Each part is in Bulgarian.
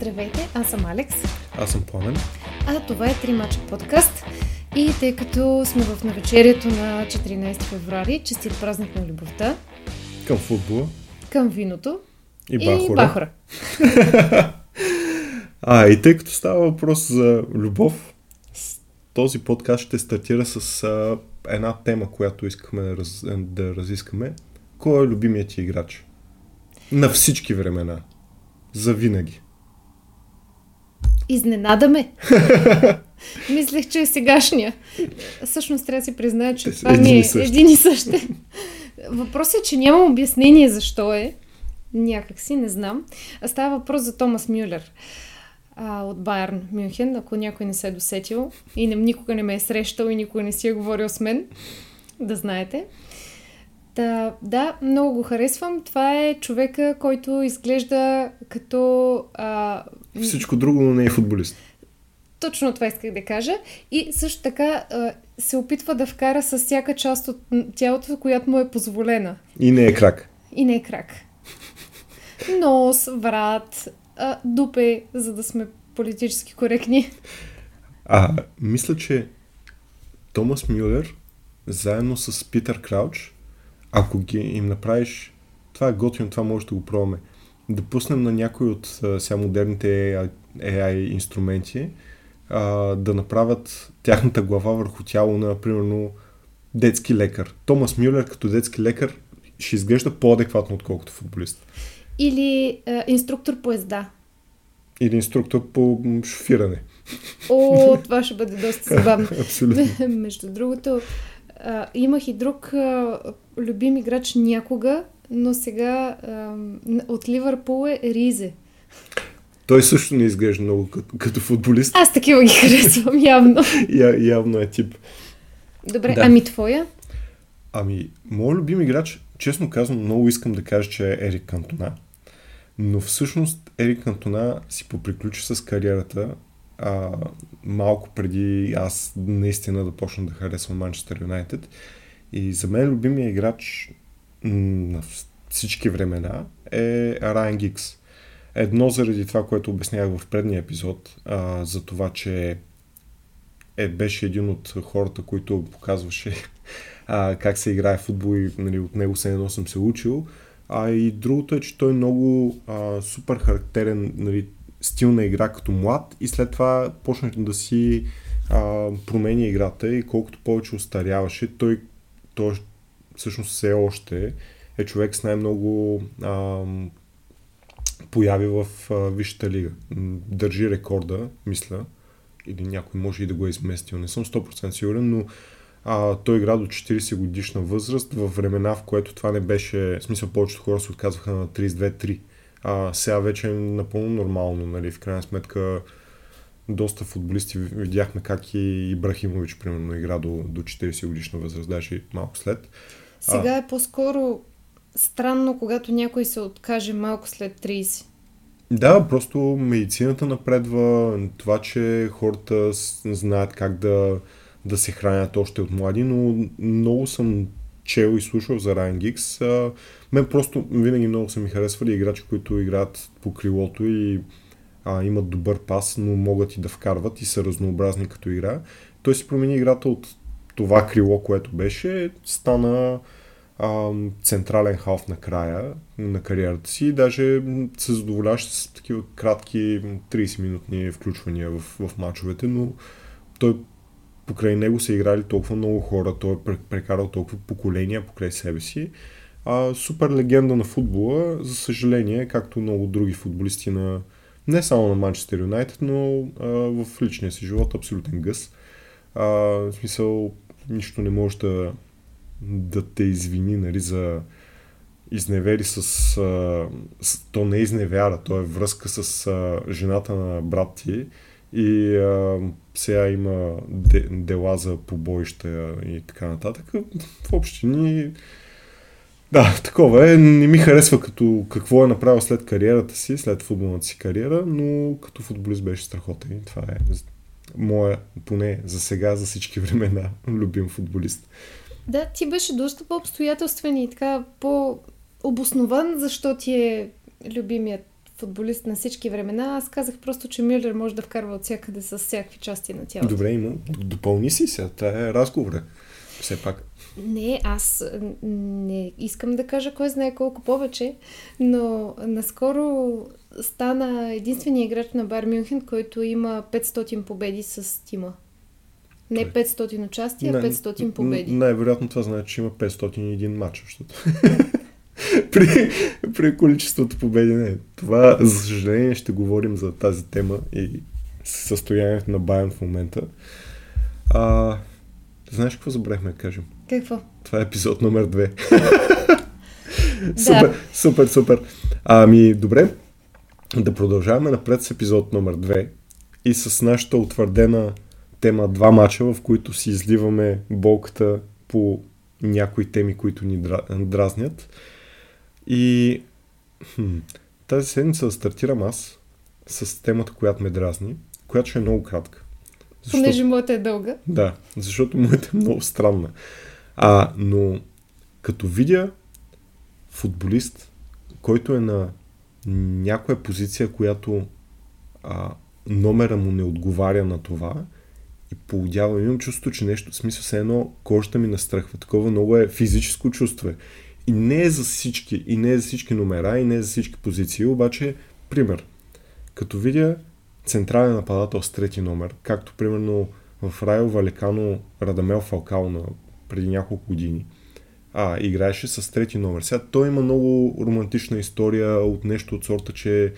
Здравейте, аз съм Алекс. Аз съм Пламен. А това е Три мача подкаст. И тъй като сме в навечерието на 14 февруари, честит празник на любовта. Към футбола. Към виното. И бахора. И бахора. а, и тъй като става въпрос за любов, този подкаст ще стартира с а, една тема, която искаме да, раз, да разискаме. Кой е любимият ти играч? На всички времена. За винаги. Изненадаме. Мислех, че е сегашния. Всъщност трябва да си призная, че това ми е един и същ. Въпросът е, че нямам обяснение защо е. Някак си, не знам. А става въпрос за Томас Мюлер а, от Байерн Мюнхен, ако някой не се е досетил и не, никога не ме е срещал и никога не си е говорил с мен, да знаете. Да, да, много го харесвам. Това е човека, който изглежда като... А, Всичко друго, но не е футболист. точно това исках да кажа. И също така а, се опитва да вкара с всяка част от тялото, която му е позволена. И не е крак. И не е крак. Нос, врат, а, дупе, за да сме политически коректни. А, мисля, че Томас Мюлер, заедно с Питър Крауч, ако ги им направиш, това е готино, това може да го пробваме, да пуснем на някой от сега модерните AI, AI инструменти, а, да направят тяхната глава върху тяло на, примерно, детски лекар. Томас Мюлер като детски лекар ще изглежда по-адекватно, отколкото футболист. Или а, инструктор по езда. Или инструктор по шофиране. О, това ще бъде доста забавно. Абсолютно. Между другото, а, имах и друг а, любим играч някога, но сега а, от Ливърпул е Ризе. Той също не изглежда много като, като футболист. Аз такива ги харесвам, явно. Я, явно е тип. Добре, Да. ами твоя? Ами, моят любим играч, честно казвам, много искам да кажа, че е Ерик Кантона. Но всъщност Ерик Кантона си поприключи с кариерата а, малко преди аз наистина да почна да харесвам Манчестър Юнайтед. И за мен любимия играч на всички времена е Райан Гикс. Едно заради това, което обяснявах в предния епизод, а, за това, че е, беше един от хората, които показваше а, как се играе в футбол и нали, от него се едно съм се учил. А и другото е, че той е много а, супер характерен нали, стил на игра като млад и след това почна да си а, променя играта и колкото повече устаряваше, той, той всъщност все още е човек с най-много а, появи в а, Висшата лига. Държи рекорда, мисля, или някой може и да го е изместил, не съм 100% сигурен, но а, той игра до 40 годишна възраст в времена, в което това не беше, в смисъл повечето хора се отказваха на 32-3. А, сега вече е напълно нормално, нали, в крайна сметка доста футболисти видяхме как и Ибрахимович, примерно, игра до, до 40 годишна възраст, даже малко след. Сега е по-скоро странно, когато някой се откаже малко след 30. Да, просто медицината напредва, това, че хората знаят как да, да се хранят още от млади, но много съм чел и слушал за Гикс. А, мен просто винаги много са ми харесвали играчи, които играят по крилото и а, имат добър пас, но могат и да вкарват и са разнообразни като игра. Той си промени играта от това крило, което беше, стана а, централен халф на края на кариерата си даже се задоволяваше с такива кратки м, 30-минутни включвания в, в мачовете, но той покрай него са играли толкова много хора, той е пре- прекарал толкова поколения покрай себе си. А, супер легенда на футбола, за съжаление, както много други футболисти на не само на Манчестър Юнайтед, но а, в личния си живот абсолютен гъс. А, в смисъл, нищо не може да, да те извини нали, за изневери с, а, с... То не изневяра, то е връзка с а, жената на брат ти и а, сега има де, дела за побоища и така нататък. В общини да, такова е. Не ми харесва като какво е направил след кариерата си, след футболната си кариера, но като футболист беше страхотен. Това е моя, поне за сега, за всички времена, любим футболист. Да, ти беше доста по-обстоятелствен и така по-обоснован, защо ти е любимият футболист на всички времена. Аз казах просто, че Мюллер може да вкарва от всякъде с всякакви части на тялото. Добре, има. Допълни си сега. Това е разговор. Все пак. Не, аз не искам да кажа кой знае колко повече, но наскоро стана единствения играч на Бар Мюнхен, който има 500 победи с тима. Не 500 участия, 500 победи. Най-вероятно това значи, че има 501 матча, защото... при, при количеството победи не. Това, за съжаление, ще говорим за тази тема и състоянието на Байон в момента. А, знаеш какво забравихме да кажем? Какво? Това е епизод номер 2. супер, супер, супер. Ами, добре. Да продължаваме напред с епизод номер 2 и с нашата утвърдена тема два мача, в които си изливаме болката по някои теми, които ни дразнят. И хм, тази седмица стартирам аз с темата, която ме дразни, която ще е много кратка. Защо... Понеже моята е дълга. Да, защото моята е много странна. А, но като видя футболист, който е на някоя позиция, която а, номера му не отговаря на това и поудявам, имам чувство, че нещо, в смисъл се едно кожата ми настръхва. Такова много е физическо чувство. И не е за всички, и не е за всички номера, и не е за всички позиции, обаче, пример, като видя централен нападател с трети номер, както примерно в Райо Валекано Радамел Фалкао на преди няколко години, а, играеше с трети номер. Сега той има много романтична история от нещо от сорта, че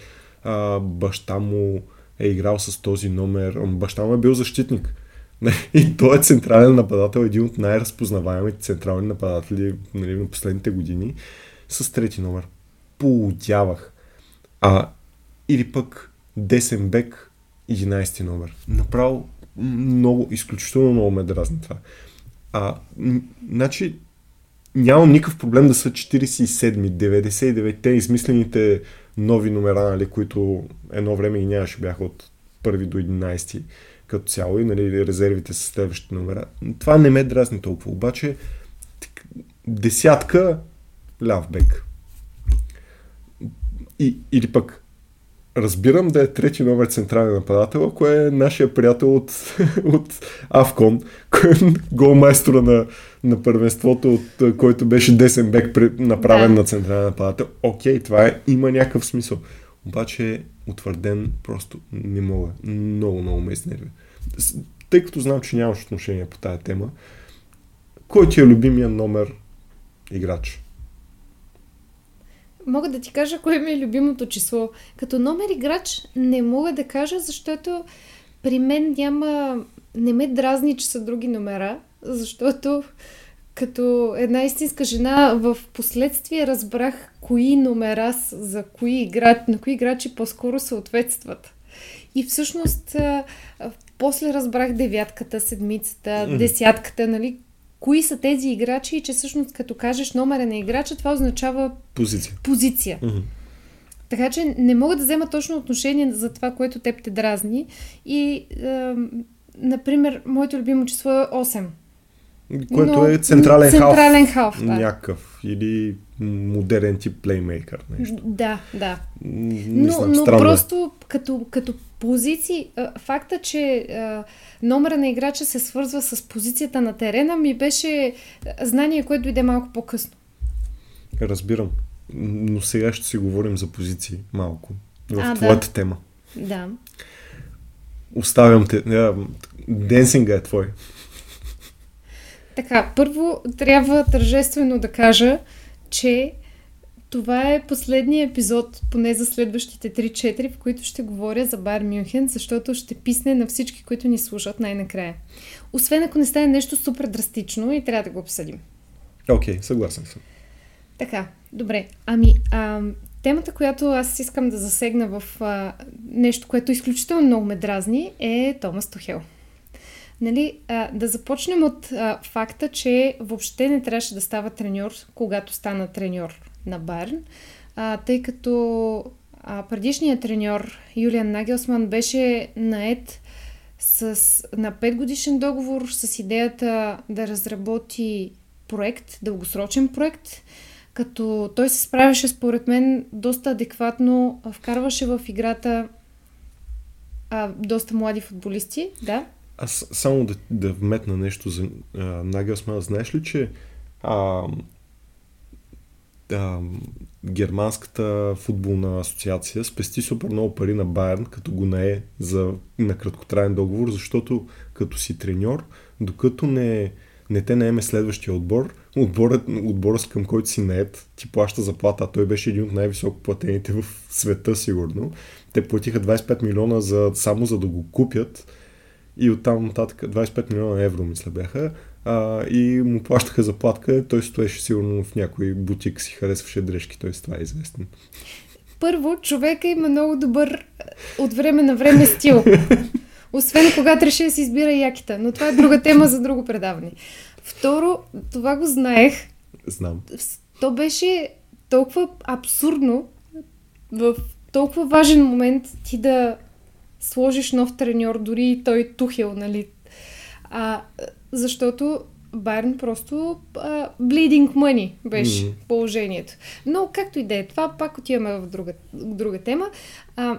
а, баща му е играл с този номер. Баща му е бил защитник. И той е централен нападател, един от най-разпознаваемите централни нападатели нали, на последните години с трети номер. Поудявах. А, или пък десен бек, 11 номер. Направо много, изключително много ме дразни това. А, значи, нямам никакъв проблем да са 47, 99-те измислените нови номера, нали, които едно време и нямаше, бяха от първи до 11 като цяло и нали, резервите с следващите номера. Това не ме дразни толкова. Обаче десятка ляв бек. И, или пък разбирам да е трети номер централен нападател, ако е нашия приятел от, от Авкон, голмайстора на, на първенството, от който беше десен бек направен да. на централен нападател. Окей, това е, има някакъв смисъл. Обаче утвърден просто не мога. Много, много ме изнервя. Тъй като знам, че нямаш отношение по тази тема, кой ти е любимия номер играч? Мога да ти кажа кое ми е любимото число. Като номер играч не мога да кажа, защото при мен няма... Не ме дразни, че са други номера, защото като една истинска жена в последствие разбрах кои номера за кои играч, на кои играчи по-скоро съответстват. И всъщност после разбрах девятката, седмицата, десятката, нали, кои са тези играчи и че всъщност като кажеш номера на играча, това означава позиция. позиция. Mm-hmm. Така че не мога да взема точно отношение за това, което теб те дразни. И, е, например, моето любимо число е 8. Което Но, е централен, централен халф. халф да. Някакъв. Или модерен тип плеймейкър. Нещо. Да, да. Не но, знам, но просто като, като позиции, факта, че номера на играча се свързва с позицията на терена ми беше знание, което дойде малко по-късно. Разбирам. Но сега ще си говорим за позиции малко. В а, твоята да. тема. Да. Оставям те. Денсинга е твой. Така, първо трябва тържествено да кажа, че това е последният епизод, поне за следващите 3-4, в които ще говоря за Бар Мюнхен, защото ще писне на всички, които ни слушат най-накрая. Освен ако не стане нещо супер драстично и трябва да го обсъдим. Окей, okay, съгласен съм. Така, добре. Ами, а, темата, която аз искам да засегна в а, нещо, което изключително много ме дразни, е Томас Тухел. Нали, а, да започнем от а, факта, че въобще не трябваше да става треньор, когато стана треньор на Барн, а, тъй като а, предишният треньор Юлиан Нагелсман беше наед с, на 5 годишен договор с идеята да разработи проект, дългосрочен проект, като той се справяше според мен доста адекватно, вкарваше в играта а, доста млади футболисти, да. Аз само да, да вметна нещо за Нагелсман. Знаеш ли, че а, германската футболна асоциация спести супер много пари на Байерн, като го нае за, на краткотраен договор, защото като си треньор, докато не, не те наеме следващия отбор, отборът, отборът към който си наед ти плаща заплата, а той беше един от най-високо платените в света, сигурно. Те платиха 25 милиона за, само за да го купят и оттам нататък 25 милиона евро, мисля, бяха. А, и му плащаха заплатка, той стоеше сигурно в някой бутик, си харесваше дрежки, т.е. това е известно. Първо, човека има много добър от време на време стил. Освен когато реши да си избира яките. Но това е друга тема за друго предаване. Второ, това го знаех. Знам. То беше толкова абсурдно в толкова важен момент ти да сложиш нов треньор, дори и той тухел, нали? А, защото Байерн просто а, bleeding money беше mm-hmm. положението. Но както и да е, това пак отиваме в друга, друга тема. А,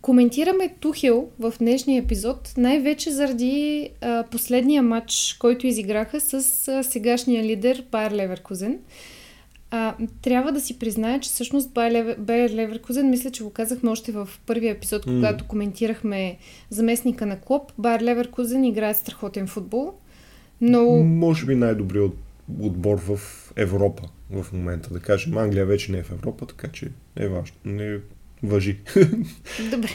коментираме Тухел в днешния епизод най-вече заради а, последния матч, който изиграха с а, сегашния лидер Байер Леверкузен. А, трябва да си призная, че всъщност Байер Леверкузен, мисля, че го казахме още в първия епизод, mm. когато коментирахме заместника на Клоп. Байер Леверкузен играе страхотен футбол. Но... Може би най-добрият отбор в Европа в момента. Да кажем, Англия вече не е в Европа, така че е важно. Не въжи. Добре.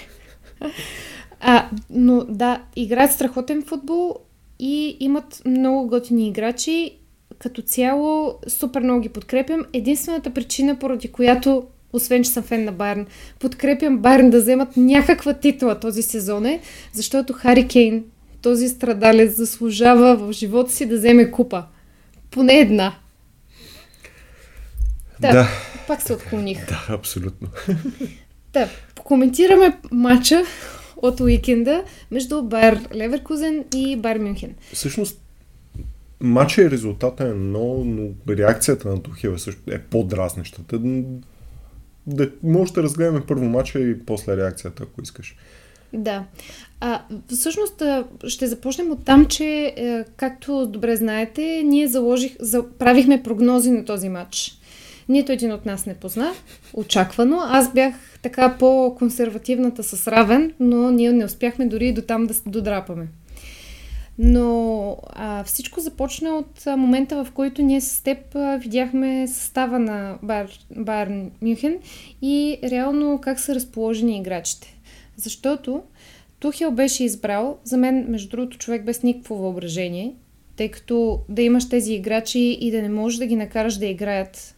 А, но да, играят страхотен футбол и имат много готини играчи. Като цяло, супер много ги подкрепям. Единствената причина, поради която, освен че съм фен на Байрн, подкрепям Байрн да вземат някаква титла този сезон е, защото Хари Кейн, този страдалец, заслужава в живота си да вземе купа. Поне една. Да, да. пак се отклоних. Да, абсолютно. Да, коментираме матча от уикенда между Байер Леверкузен и Байер Мюнхен. Всъщност, матча и резултата е много, но реакцията на Тухел е, също, е по-дразнещата. Да, може да разгледаме първо матча и после реакцията, ако искаш. Да. А, всъщност ще започнем от там, че, е, както добре знаете, ние заложих, за, правихме прогнози на този матч. Нито един от нас не позна, очаквано. Аз бях така по-консервативната с равен, но ние не успяхме дори до там да додрапаме. Но а, всичко започна от момента, в който ние с теб видяхме състава на Бар, Мюхен и реално как са разположени играчите. Защото Тухел беше избрал, за мен, между другото, човек без никакво въображение, тъй като да имаш тези играчи и да не можеш да ги накараш да играят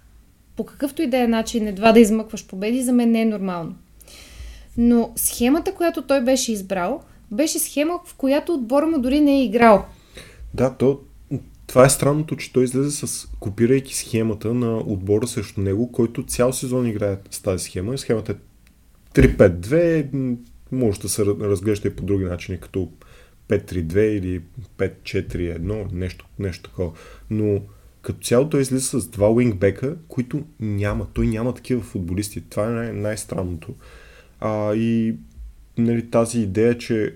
по какъвто и да е начин, едва да измъкваш победи, за мен не е нормално. Но схемата, която той беше избрал, беше схема, в която отбора му дори не е играл. Да, то, това е странното, че той излезе с копирайки схемата на отбора срещу него, който цял сезон играе с тази схема. Схемата е 3-5-2, може да се разглежда и по други начини, като 5-3-2 или 5-4-1, нещо, нещо такова. Но като цяло той излиза с два уингбека, които няма. Той няма такива футболисти. Това е най- най-странното. А, и нали, тази идея, че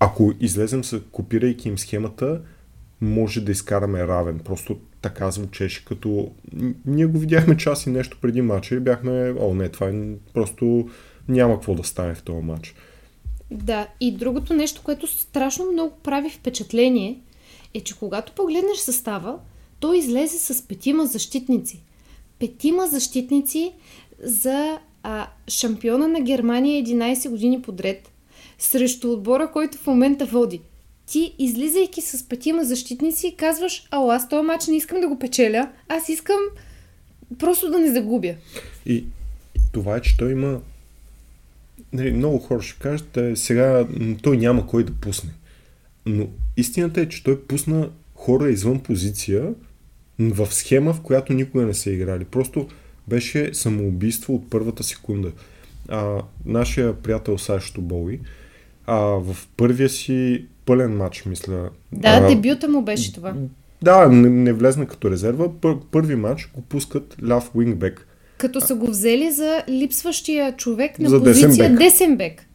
ако излезем с копирайки им схемата, може да изкараме равен. Просто така звучеше, като ние го видяхме час и нещо преди матча и бяхме, о не, това е просто няма какво да стане в този матч. Да, и другото нещо, което страшно много прави впечатление, е, че когато погледнеш състава, той излезе с петима защитници. Петима защитници за а, шампиона на Германия 11 години подред срещу отбора, който в момента води. Ти, излизайки с петима защитници, казваш, ало, аз този матч не искам да го печеля, аз искам просто да не загубя. И това е, че той има нали, много хора ще кажат, е, сега той няма кой да пусне. Но истината е, че той пусна хора извън позиция, в схема, в която никога не са играли. Просто беше самоубийство от първата секунда. А, нашия приятел Сашто Боли а, в първия си пълен матч, мисля. Да, а, дебюта му беше това. Да, не, не влезна като резерва. Пър, първи матч го пускат ляв уингбек. Като са го взели за липсващия човек на За позиция бек. десен бек.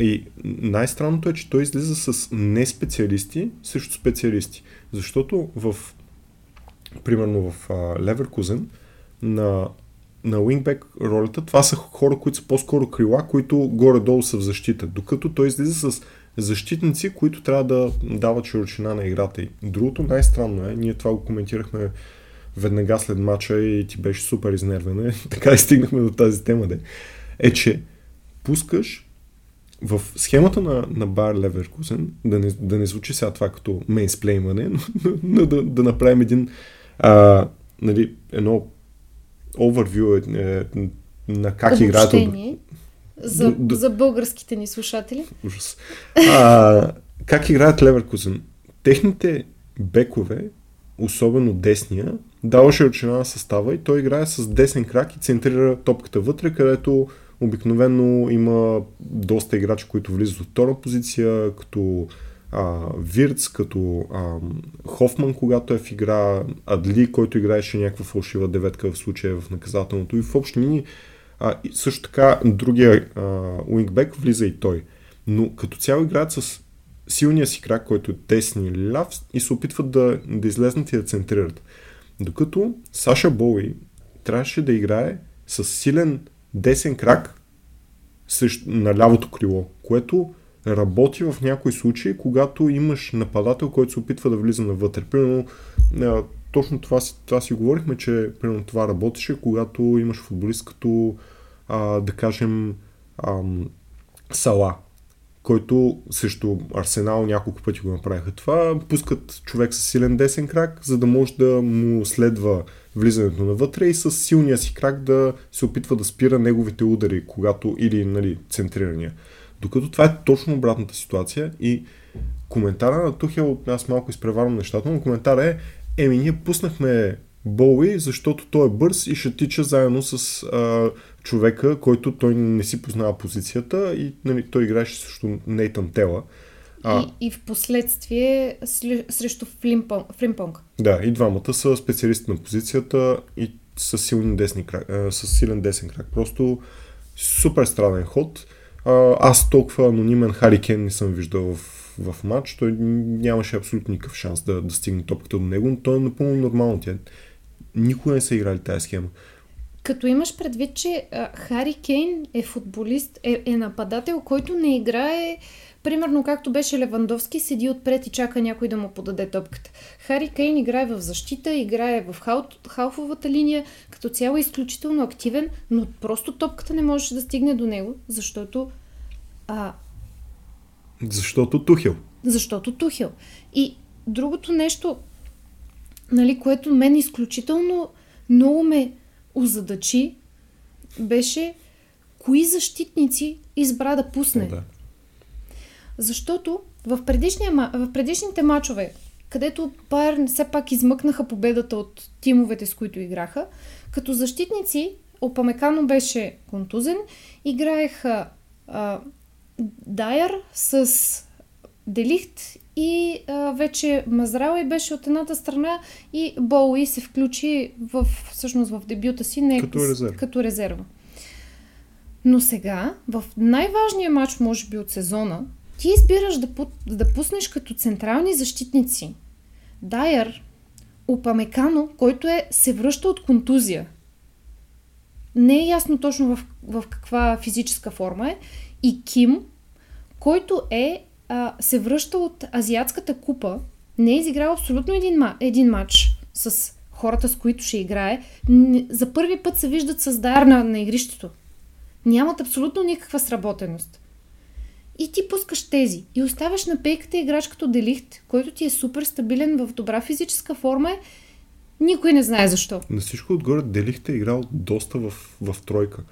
И най-странното е, че той излиза с не специалисти срещу специалисти. Защото в, примерно в Леверкузен, на, на уингбек ролята, това са хора, които са по-скоро крила, които горе-долу са в защита. Докато той излиза с защитници, които трябва да дават широчина на играта. И другото най-странно е, ние това го коментирахме веднага след мача и ти беше супер изнервена, така и стигнахме до тази тема, де, е, че пускаш в схемата на, на Бар Леверкузен, да не, да не звучи сега това като мейнсплеймане, но, но да, да направим един а, нали, едно overview е, е, на как играят. от- Обобщение за, Д- д- за българските ни слушатели. Ужас. А, как играят Леверкузен? Техните бекове, особено десния, дава широчина на състава и той играе с десен крак и центрира топката вътре, където обикновено има доста играчи, които влизат от втора позиция, като Вирц, като а, Хофман, когато е в игра, Адли, който играеше някаква фалшива деветка в случая в наказателното и в общи линии а, и също така другия а, уингбек влиза и той. Но като цяло играят с силния си крак, който е десен или ляв и се опитват да, да излезнат и да центрират. Докато Саша Боуи трябваше да играе с силен десен крак срещу, на лявото крило, което работи в някои случаи, когато имаш нападател, който се опитва да влиза навътре. Примерно, а, точно това си, това си говорихме, че примерно това работеше, когато имаш футболист като, а, да кажем, ам, Сала, който срещу Арсенал няколко пъти го направиха това. Пускат човек с силен десен крак, за да може да му следва влизането навътре и с силния си крак да се опитва да спира неговите удари, когато или нали, центрирания. Докато това е точно обратната ситуация и коментара на Тухел, аз малко изпреварвам нещата, но коментара е, еми ние пуснахме Боуи, защото той е бърз и ще тича заедно с а, човека, който той не си познава позицията и нали, той играеше срещу Нейтан Тела. А, И, и в последствие срещу Флимпонг. Флимпонг. Да, и двамата са специалисти на позицията и с, силен десни крак, с силен десен крак. Просто супер странен ход. Аз толкова анонимен Харикен не съм виждал в, в матч. Той нямаше абсолютно никакъв шанс да, да стигне топката до него, но той е напълно нормално. Тя, никога не са играли тази схема. Като имаш предвид, че а, Хари Кейн е футболист, е, е нападател, който не играе, примерно както беше Левандовски, седи отпред и чака някой да му подаде топката. Хари Кейн играе в защита, играе в хал, халфовата линия, като цяло е изключително активен, но просто топката не можеше да стигне до него, защото а, Защото Тухел. защото Тухел. И другото нещо, нали, което мен изключително много ме озадачи, беше кои защитници избра да пусне. Да. Защото в, в предишните мачове, където Байерн все пак измъкнаха победата от тимовете, с които играха, като защитници Опамекано беше контузен, играеха а, Дайер с Делихт и а, вече Мазрауи беше от едната страна и Боуи се включи в, всъщност в дебюта си не, Като резерва. като резерва. Но сега, в най-важния матч, може би от сезона, ти избираш да, да пуснеш като централни защитници Дайер, Опамекано, който е, се връща от контузия. Не е ясно точно в, в каква физическа форма е. И Ким, който е, а, се връща от Азиатската купа, не е изиграл абсолютно един, един матч с хората, с които ще играе. За първи път се виждат с Дайер на, на игрището. Нямат абсолютно никаква сработеност. И ти пускаш тези и оставяш на пейката играч като Делихт, който ти е супер стабилен в добра физическа форма. Никой не знае защо. На всичко отгоре Делихте е играл доста в, в тройка.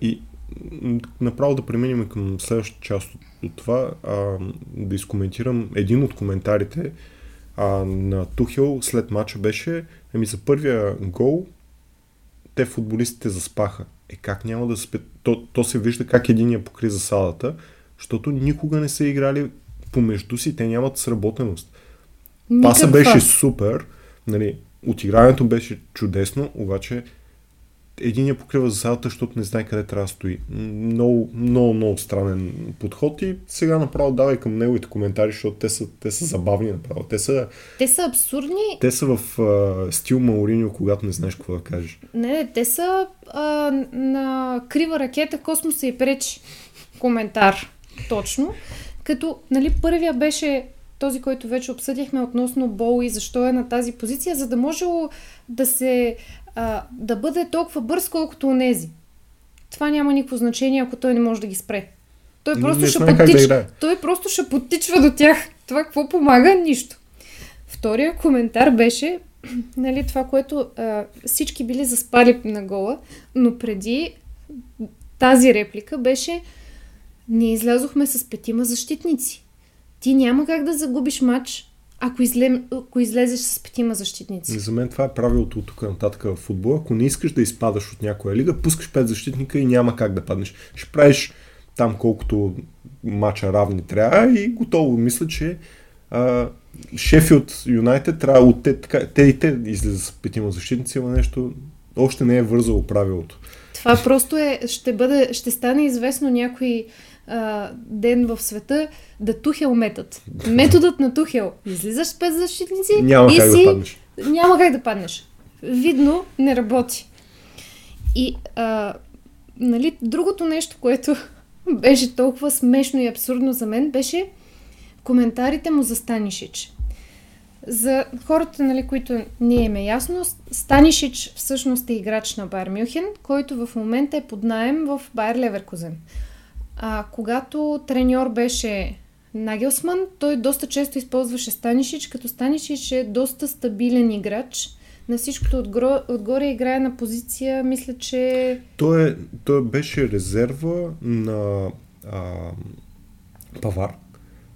И направо да преминем към следващата част от, от това, а, да изкоментирам един от коментарите а, на Тухел след мача беше, ами за първия гол те футболистите заспаха. Е как няма да спе... То, то се вижда как единия покри засадата, защото никога не са играли помежду си, те нямат сработеност. Паса Никаква. беше супер, нали, отиграването беше чудесно, обаче един я покрива засадата, защото не знае къде трябва да стои. Много, много, много странен подход и сега направо давай към неговите коментари, защото те са, те са забавни направо. Те са, Те са абсурдни. те са в а, стил Мауриньо, когато не знаеш какво да кажеш. Не, не, те са а, на крива ракета, космоса и пречи. Коментар. Точно. Като, нали, първия беше този, който вече обсъдихме относно Бол и защо е на тази позиция, за да може да се а, да бъде толкова бърз, колкото онези. Това няма никакво значение, ако той не може да ги спре. Той просто, ще, как да той просто ще подтичва до тях. Това какво помага? Нищо. Втория коментар беше нали, това, което а, всички били заспали на гола, но преди тази реплика беше ние излязохме с петима защитници. Ти няма как да загубиш матч, ако, изле... ако излезеш с петима защитници. За мен това е правилото от тук нататък в футбола. Ако не искаш да изпадаш от някоя лига, пускаш пет защитника и няма как да паднеш. Ще правиш там колкото мача равни трябва и готово. Мисля, че а, Шефилд Юнайтед трябва от те, така, те и те излизат с петима защитници, но нещо още не е вързало правилото. Това просто е, ще бъде, ще стане известно някой а, ден в света да Тухел метод. Методът на Тухел. Излизаш с пет защитници Няма и как си... да паднеш. Няма как да паднеш. Видно не работи. И а, нали, другото нещо, което беше толкова смешно и абсурдно за мен, беше коментарите му за Станишич. За хората, нали, които не им е ясно, Станишич всъщност е играч на Байер Мюхен, който в момента е под найем в Байер Леверкузен. А, когато треньор беше Нагелсман, той доста често използваше Станишич, като Станишич е доста стабилен играч. На всичкото отгоре, отгоре играе на позиция, мисля, че... Той, е, той беше резерва на а, Павар,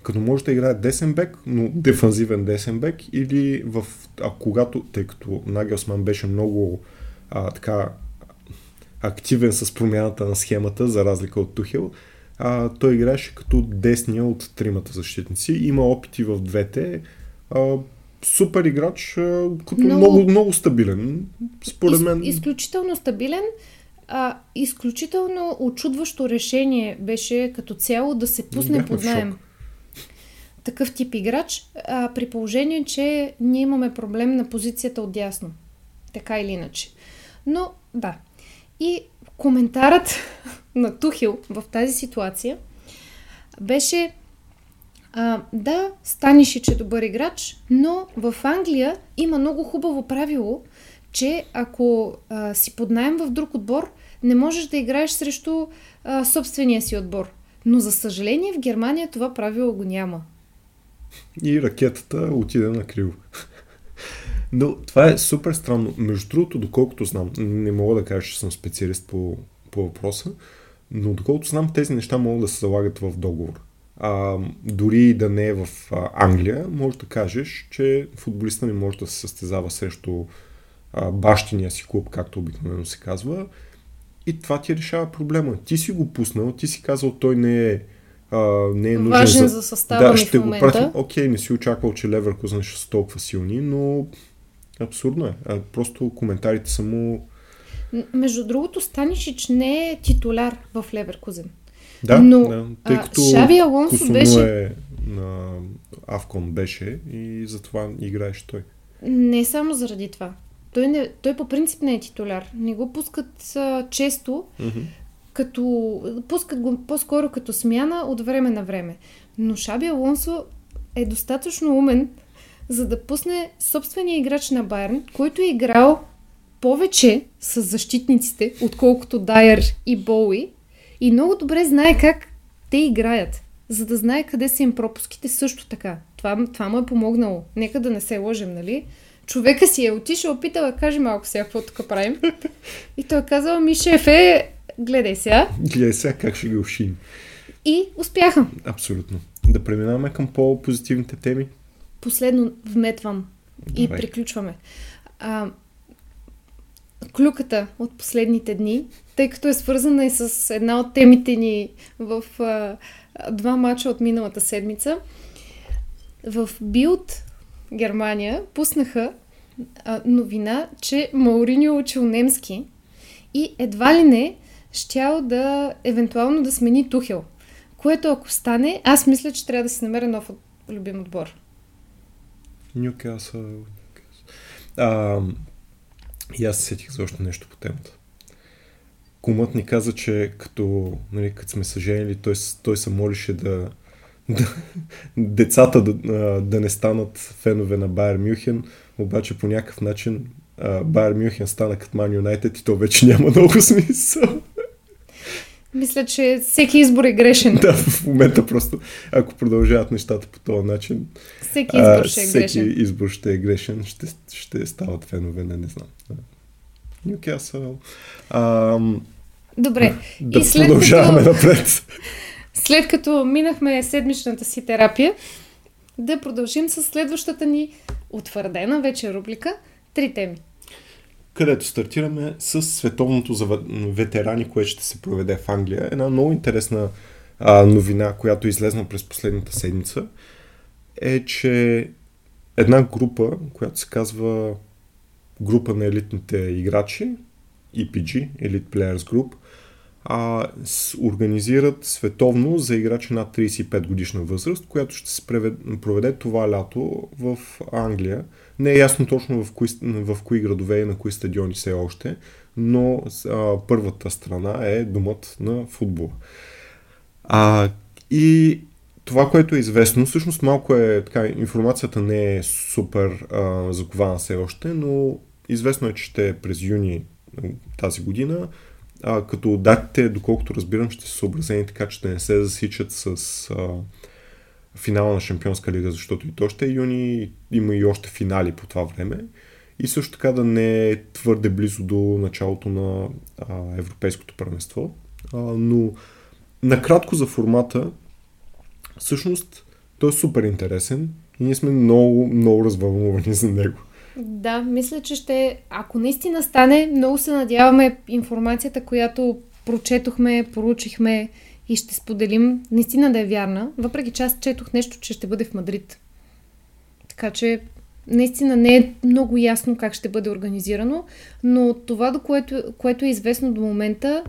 като може да играе десен бек, но дефанзивен десен бек или в, а когато, тъй като Нагелсман беше много а, така активен с промяната на схемата, за разлика от Тухел, а, той играеше като десния от тримата защитници. Има опити в двете. А, супер играч, а, като Много- много, много стабилен. Според мен. Из, изключително стабилен, а, изключително очудващо решение беше като цяло да се пусне Бяхме под найем. Такъв тип играч, а, при положение, че ние имаме проблем на позицията от дясно. Така или иначе. Но, да. И коментарът на Тухил в тази ситуация беше а, да, Станишич е добър играч, но в Англия има много хубаво правило, че ако а, си под найем в друг отбор, не можеш да играеш срещу а, собствения си отбор. Но за съжаление в Германия това правило го няма. и ракетата отиде на криво. Но това е супер странно. Между другото, доколкото знам, не мога да кажа, че съм специалист по, по въпроса, но доколкото знам, тези неща могат да се залагат в договор. А, дори и да не е в Англия, може да кажеш, че футболиста не може да се състезава срещу а, бащиния си клуб, както обикновено се казва. И това ти решава проблема. Ти си го пуснал, ти си казал, той не е, а, не е нужен Важен за... за състава да, ще в го пратим. Окей, не си очаквал, че Леверкузен ще са толкова силни, но абсурдно е. А, просто коментарите са му... Между другото, Станишич не е титуляр в Леверкузен. Да, Но, да тъй като Шави Алонсо беше- е на Авкон беше и затова играеше той. Не само заради това. Той, не, той по принцип не е титуляр. Не го пускат а, често, Мгм. като пускат го по-скоро като смяна от време на време. Но Шаби Алонсо е достатъчно умен, за да пусне собствения играч на Байерн, който е играл повече с защитниците, отколкото Дайер и Боуи, и много добре знае как те играят, за да знае къде са им пропуските също така. Това, това му е помогнало. Нека да не се лъжем, нали? Човека си е отишъл, опитал да каже малко сега какво тук правим. И той е казал, ми шефе, гледай сега. Гледай сега как ще ги ушим. И успяха. Абсолютно. Да преминаваме към по-позитивните теми. Последно вметвам и Давай. приключваме. А, клюката от последните дни, тъй като е свързана и с една от темите ни в а, два мача от миналата седмица. В Билд Германия пуснаха а, новина, че Мауриньо учил немски и едва ли не щял да евентуално да смени Тухел. Което ако стане, аз мисля, че трябва да си намеря нов любим отбор. Нюкасъл. И аз сетих за още нещо по темата. Кумът ни каза, че като, нали, като сме съженили, той, той се молише да, да децата да, да не станат фенове на Байер Мюхен, обаче по някакъв начин Байер Мюхен стана като Ман Юнайтед и то вече няма много смисъл. Мисля, че всеки избор е грешен. Да, в момента просто, ако продължават нещата по този начин, всеки избор ще е всеки грешен. избор ще е грешен, ще, ще стават фенове, не, не знам. Нюкасъл. Добре. Да и след продължаваме като, напред. след като минахме седмичната си терапия, да продължим с следващата ни утвърдена вече рубрика Три теми. Където стартираме с световното за ветерани, което ще се проведе в Англия. Една много интересна а, новина, която е излезна през последната седмица, е, че една група, която се казва група на елитните играчи, EPG, Elite Players Group, а, с, организират световно за играчи над 35 годишна възраст, която ще се проведе това лято в Англия. Не е ясно точно в кои, в кои градове и на кои стадиони все още, но а, първата страна е думът на футбола. А, и това, което е известно, всъщност малко е така, информацията не е супер а, закована все още, но известно е, че ще е през юни тази година, а, като датите, доколкото разбирам, ще са съобразени така, че да не се засичат с а, финала на Шампионска лига, защото и то ще е юни, има и още финали по това време. И също така да не е твърде близо до началото на а, Европейското първенство. А, но накратко за формата, всъщност той е супер интересен и ние сме много, много развълнувани за него. Да, мисля, че ще, ако наистина стане, много се надяваме информацията, която прочетохме, поручихме и ще споделим, наистина да е вярна, въпреки че аз четох нещо, че ще бъде в Мадрид. Така че наистина не е много ясно как ще бъде организирано, но това, до което, което е известно до момента,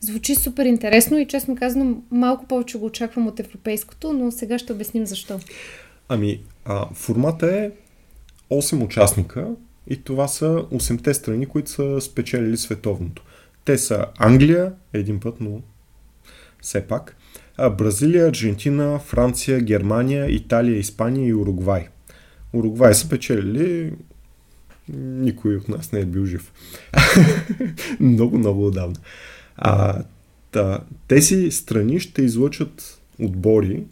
звучи супер интересно и честно казано малко повече го очаквам от европейското, но сега ще обясним защо. Ами, а, формата е 8 участника и това са 8-те страни, които са спечелили световното. Те са Англия, един път, но все пак, Бразилия, Аржентина, Франция, Германия, Италия, Испания и Уругвай. Уругвай са печелили никой от нас не е бил жив. много, много отдавна. А, та, тези страни ще излъчат отбори,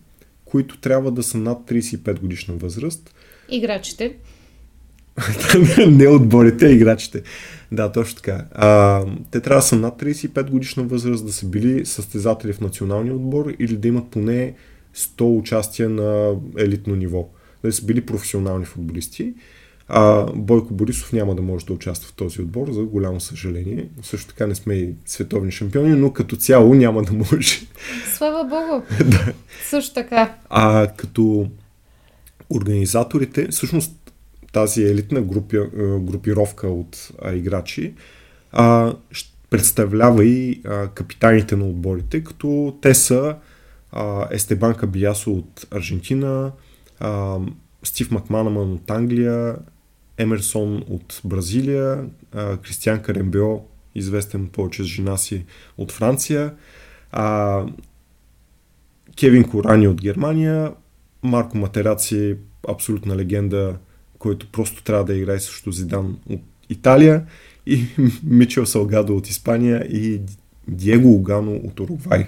които трябва да са над 35 годишна възраст. Играчите. Не отборите, а играчите. Да, точно така. А, те трябва да са над 35 годишна възраст, да са били състезатели в националния отбор или да имат поне 100 участия на елитно ниво. Да са били професионални футболисти. А Бойко Борисов няма да може да участва в този отбор, за голямо съжаление. Също така не сме и световни шампиони, но като цяло няма да може. Слава Богу! да. Също така. А като организаторите, всъщност тази елитна групи, групировка от а, играчи а, представлява и а, капитаните на отборите, като те са а, Естебан Кабиясо от Аржентина, а, Стив Макманаман от Англия, Емерсон от Бразилия, а, Кристиан Карембео, известен повече с жена си от Франция, а, Кевин Корани от Германия, Марко Матераци, абсолютна легенда който просто трябва да играе също Зидан от Италия и Мичел Салгадо от Испания и Диего Огано от Уругвай.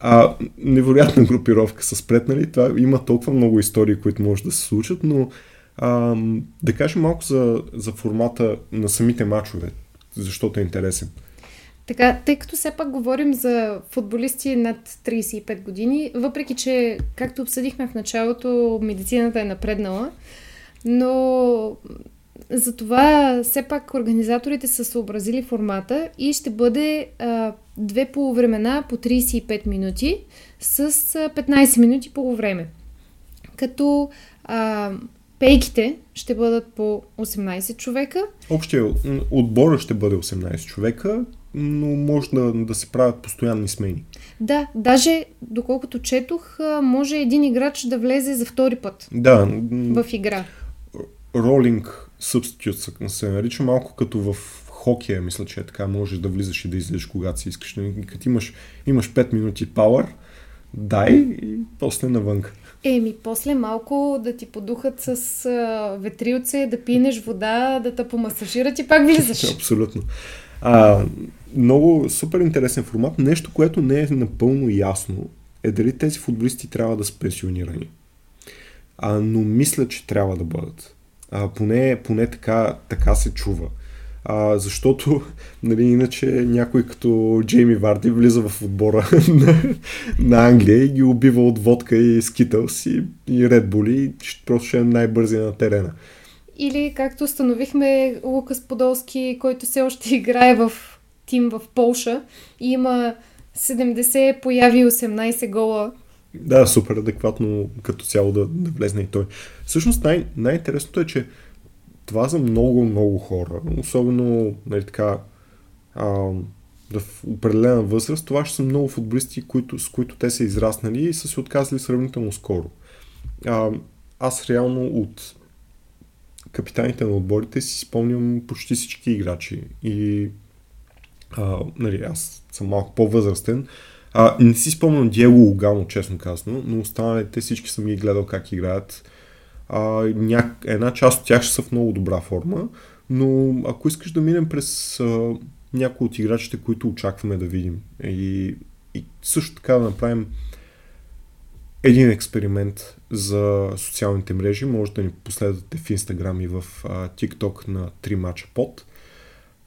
А, невероятна групировка са спретнали. Това има толкова много истории, които може да се случат, но а, да кажем малко за, за формата на самите мачове, защото е интересен. Така, тъй като все пак говорим за футболисти над 35 години, въпреки че, както обсъдихме в началото, медицината е напреднала, но за това все пак организаторите са съобразили формата и ще бъде а, две полувремена по 35 минути с а, 15 минути по време. Като а, пейките ще бъдат по 18 човека. Общия отбора ще бъде 18 човека, но може да, да се правят постоянни смени. Да, даже доколкото четох, може един играч да влезе за втори път Да, в игра. Ролинг substitute се нарича малко като в хокея, мисля, че е така, можеш да влизаш и да излезеш когато си искаш. Като имаш, имаш 5 минути пауър, дай и после навън. Еми, после малко да ти подухат с а, ветрилце, да пинеш вода, да те помасажират и пак влизаш. Абсолютно. А, много супер интересен формат. Нещо, което не е напълно ясно, е дали тези футболисти трябва да са пенсионирани. А, но мисля, че трябва да бъдат. А, поне, поне така, така се чува. А, защото, нали, иначе някой като Джейми Варди влиза в отбора на, на Англия и ги убива от водка и скитълс и, и Red Bull и просто ще е най-бързия на терена. Или, както установихме, Лукас Подолски, който все още играе в тим в Полша и има 70 появи 18 гола. Да, супер адекватно като цяло да, да влезне и той. Всъщност най- най-интересното е, че това за много, много хора, особено нали, така, а, в определена възраст, това ще са много футболисти, които, с които те са израснали и са се отказали сравнително скоро. А, аз реално от капитаните на отборите си спомням почти всички играчи и а, нали, аз съм малко по-възрастен. А, не си спомням Диего Лугано, честно казано, но останалите всички съм ги гледал как играят. А, ня... една част от тях ще са в много добра форма, но ако искаш да минем през а, някои от играчите, които очакваме да видим и, и също така да направим един експеримент за социалните мрежи, може да ни последвате в Instagram и в а, TikTok на 3 мача под,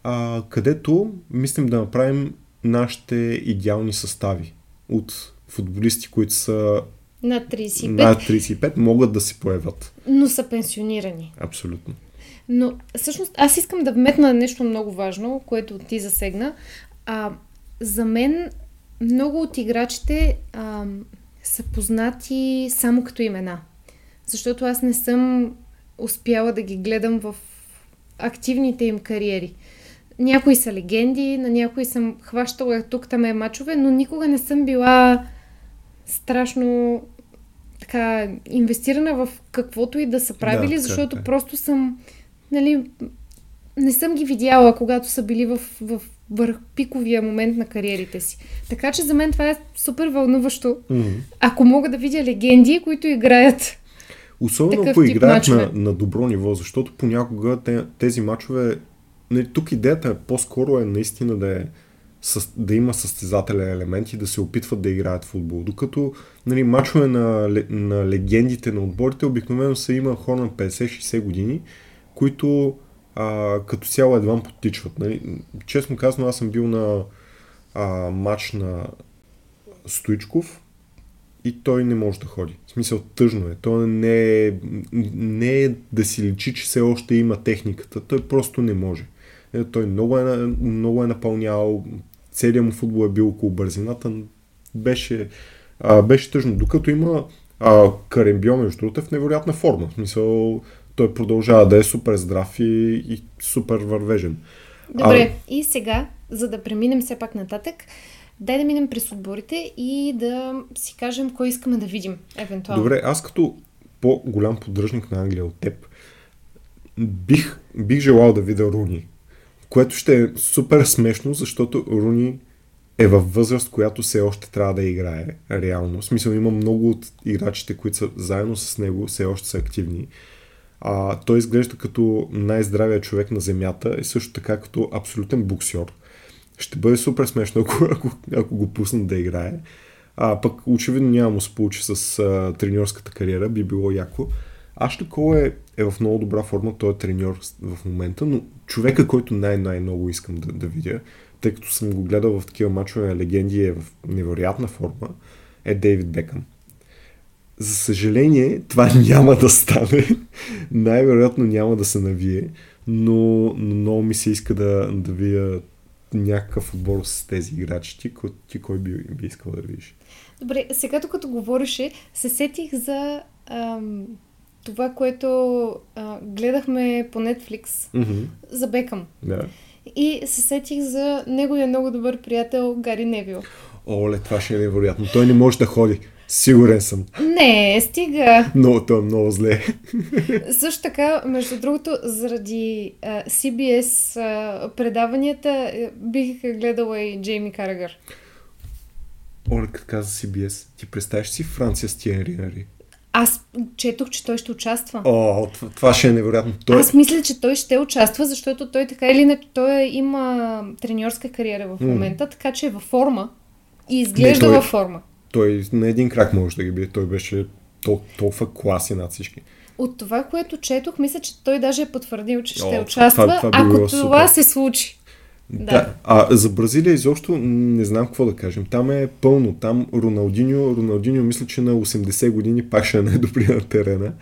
а, където мислим да направим нашите идеални състави от футболисти, които са над 35. Над 35 могат да се появят. Но са пенсионирани. Абсолютно. Но всъщност аз искам да вметна нещо много важно, което ти засегна. А, за мен много от играчите а, са познати само като имена. Защото аз не съм успяла да ги гледам в активните им кариери. Някои са легенди, на някои съм хващала тук там е мачове, но никога не съм била страшно така инвестирана в каквото и да са правили, да, защото е. просто съм, нали, не съм ги видяла, когато са били в, в върх пиковия момент на кариерите си. Така че за мен това е супер вълнуващо. Mm-hmm. Ако мога да видя легенди, които играят. Особено ако играят на, на добро ниво, защото понякога тези мачове. Нали, тук идеята е по-скоро е наистина да е да има състезателен елемент и да се опитват да играят футбол. Докато нали, мачове на, на легендите на отборите обикновено са има хора на 50-60 години, които а, като цяло едва потичват. Нали. Честно казано, аз съм бил на а, матч на Стоичков и той не може да ходи. В смисъл, тъжно е. Той не е, не е да си личи, че все още има техниката. Той просто не може. Е, той много е, много е напълнял, целият му футбол е бил около бързината, беше, а, беше тъжно. Докато има а, Карембио, между другото, е в невероятна форма. В смисъл, той продължава да е супер здрав и, и супер вървежен. Добре, а... и сега, за да преминем все пак нататък, дай да минем през отборите и да си кажем кой искаме да видим, евентуално. Добре, аз като по-голям поддръжник на Англия от теб, бих, бих желал да видя Руни което ще е супер смешно, защото Руни е във възраст, която все още трябва да играе реално. В смисъл има много от играчите, които са заедно с него, все още са активни. А, той изглежда като най-здравия човек на земята и също така като абсолютен буксьор. Ще бъде супер смешно, ако, ако, ако го пуснат да играе. А, пък очевидно няма му се получи с а, треньорската кариера, би било яко. Ашли Кол е, е в много добра форма, той е треньор в момента, но човека, който най-най-много искам да, да видя, тъй като съм го гледал в такива мачове на легенди е в невероятна форма, е Дейвид Бекъм. За съжаление, това няма да стане. Най-вероятно няма да се навие, но, но много ми се иска да, да видя някакъв отбор с тези играчи. Ти, ти кой би, би искал да видиш? Добре, сега като говореше, се сетих за ам, това, което а, гледахме по Netflix Mm-hmm. за Бекъм. Да. И се сетих за неговия много добър приятел Гари Невил. Оле, това ще е невероятно. Той не може да ходи. Сигурен съм. Не, стига! Но той е много зле. Също така, между другото, заради а, CBS а, предаванията е, бих гледала и Джейми Карагър. Оле, като каза CBS, ти представяш си Франция с Тиенри, нали? Аз четох, че той ще участва. О, това, това ще е невероятно. Той... Аз мисля, че той ще участва, защото той така или иначе той има треньорска кариера в момента, така че е във форма и изглежда Не, той- във форма. той на един крак може да ги бие. Той беше тол- толкова класен над всички. От това, което четох, мисля, че той даже е потвърдил, че ще О, това- участва, това би ако това супер. се случи. Да. А за Бразилия изобщо не знам какво да кажем. Там е пълно. Там Роналдиньо, Роналдиньо мисля, че на 80 години пак ще е най-добрия на терена.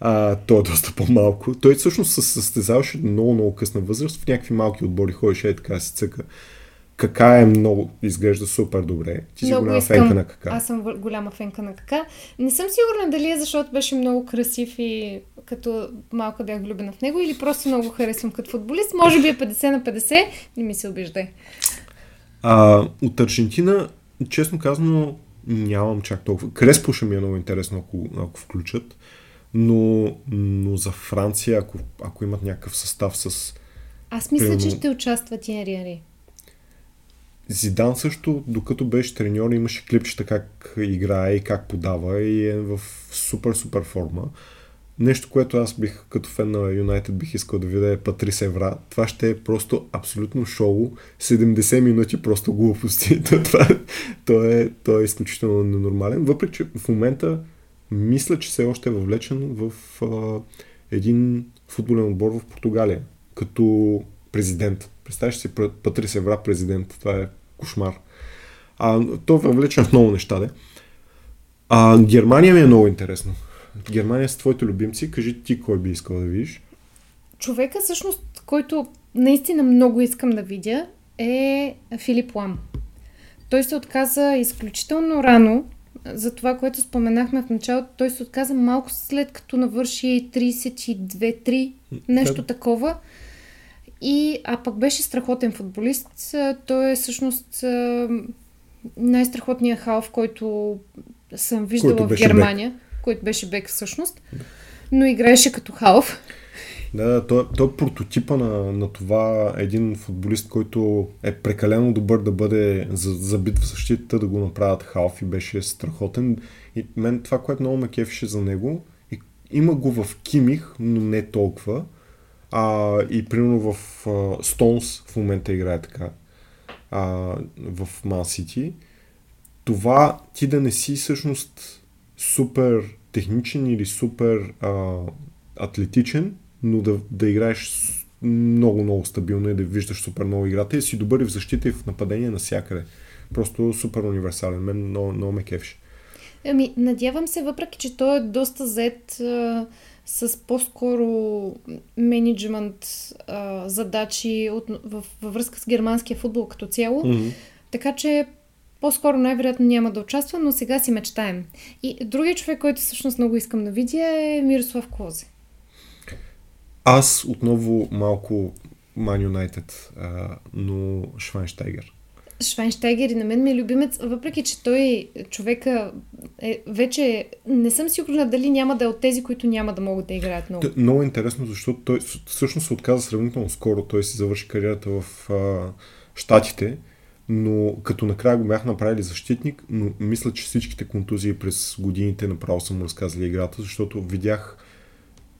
А, той е доста по-малко. Той всъщност се състезаваше много, много късна възраст. В някакви малки отбори ходеше и така си цъка. Кака е много, изглежда супер добре. Ти си Много голяма искам. фенка на кака. Аз съм голяма фенка на кака. Не съм сигурна дали е защото беше много красив и като малко бях влюбена в него или просто много харесвам като футболист. Може би е 50 на 50, не ми се обиждай. А, от Аржентина, честно казано, нямам чак толкова. Креспо ще ми е много интересно, ако, ако включат. Но, но за Франция, ако, ако имат някакъв състав с Аз мисля, че Примерно- ще участва Тиери Ари. Зидан също, докато беше треньор, имаше клипчета как играе и как подава и е в супер, супер форма. Нещо, което аз бих, като фен на Юнайтед, бих искал да видя е Патрис Евра. Това ще е просто абсолютно шоу. 70 минути просто глупости. това, то, е, то е изключително ненормален. Въпреки, че в момента мисля, че все още е въвлечен в а, един футболен отбор в Португалия. Като президент. Представяш си Патрис Евра президент. Това е кошмар. А, то е въвлечен в много неща, де. А, Германия ми е много интересно. Германия с твоите любимци. Кажи ти кой би искал да видиш. Човека, всъщност, който наистина много искам да видя, е Филип Лам. Той се отказа изключително рано, за това, което споменахме в началото. Той се отказа малко след като навърши 32-3, нещо такова. И, а пък беше страхотен футболист. А, Той е всъщност а, най-страхотният халф, който съм виждала Който в беше бек. Германия, който беше бек всъщност. Но играеше като халф. Да, той, той е прототипа на, на това един футболист, който е прекалено добър да бъде за- забит в защитата, да го направят халф и беше страхотен. И мен това, което много ме кефеше за него, и, има го в Кимих, но не толкова. А, и примерно в а, Стоунс в момента играе така а, в Ман Сити. Това ти да не си всъщност супер техничен или супер а, атлетичен, но да, да играеш много, много стабилно и да виждаш супер много играта и си добър и в защита и в нападение навсякъде. Просто супер универсален. Мен много, много ме кефиш. Ами, надявам се, въпреки че той е доста зет с по-скоро менеджмент а, задачи от, в, във връзка с германския футбол като цяло. Mm-hmm. Така че по-скоро най-вероятно няма да участва, но сега си мечтаем. И другият човек, който всъщност много искам да видя е Мирослав Клозе. Аз отново малко Man United, а, но Швайнштайгер. Швайнштайгер и на мен ми е любимец, въпреки че той човека е, вече не съм сигурна дали няма да е от тези, които няма да могат да играят много. Много интересно, защото той всъщност се отказа сравнително скоро. Той си завърши кариерата в а, Штатите, но като накрая го бях направили защитник, но мисля, че всичките контузии през годините направо са му разказали играта, защото видях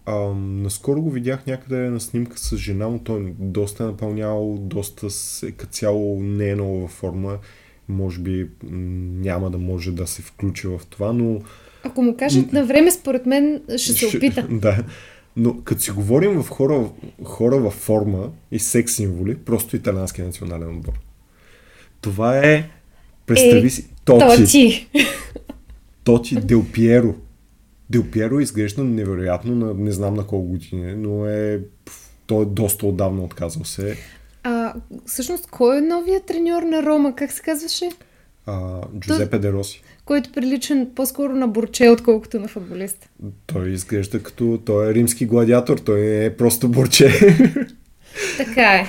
а, наскоро го видях някъде на снимка с жена му, той доста е напълнял, доста с, като цяло не е много във форма, може би няма да може да се включи в това, но Ако му кажат на време, според мен ще се опита. Да. Но като си говорим в хора, хора във форма и секс символи, просто италианския национален отбор. Това е, представи Е, си, Тоти, То Тоти, ти. Тоти Дел Пиеро. Дел Пиеро изглежда невероятно, на, не знам на колко години, но е, той е доста отдавна отказал се. А, всъщност, кой е новият треньор на Рома? Как се казваше? А, Джузепе Дероси. Който прилича по-скоро на борче, отколкото на футболист. Той изглежда като... Той е римски гладиатор, той е просто борче. Така е.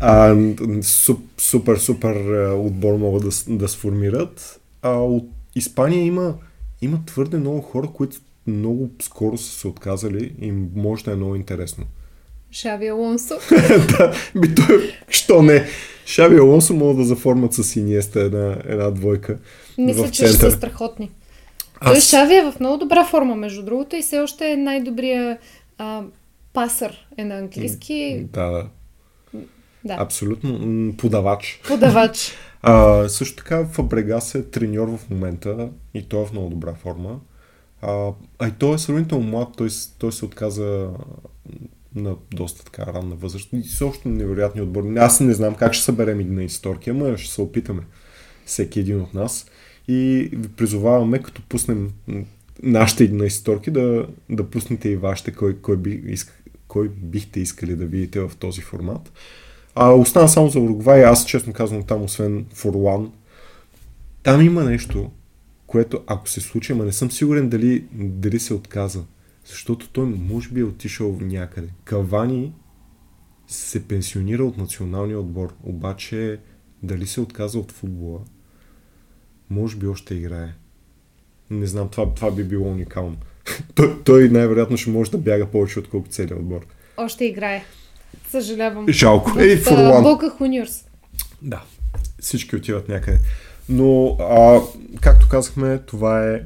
А, суп, супер, супер отбор могат да, да сформират. А от Испания има, има твърде много хора, които много скоро са се отказали и може да е много интересно. Шави Алонсо. да, би той, що не? Шави Алонсо могат да заформят с Иниеста една, една двойка. Мисля, че ще са страхотни. Аз... Той Шави е в много добра форма, между другото, и все още е най-добрия а, пасър е на английски. Да, да. Да. Абсолютно. Подавач. Подавач. а, също така Фабрегас е треньор в момента и той е в много добра форма. А, а и той е сравнително млад, той, той се отказа на доста така ранна възраст. И също невероятни отбори. Аз не знам как ще съберем и на история, ама ще се опитаме. Всеки един от нас. И ви призоваваме, като пуснем нашите на исторки, да, да пуснете и вашите, кой, кой, би, кой бихте искали да видите в този формат. А остана само за Уругвай, аз честно казвам там, освен Форлан, там има нещо, което ако се случи, ама не съм сигурен дали, дали се отказа. Защото той може би е отишъл някъде. Кавани се пенсионира от националния отбор, обаче дали се отказа от футбола, може би още играе. Не знам, това, това би било уникално. той, той най-вероятно ще може да бяга повече, отколкото целият отбор. Още играе. Съжалявам. Жалко. Ей, Форлан. Бока Хуниорс. Да. Всички отиват някъде. Но, а, както казахме, това е,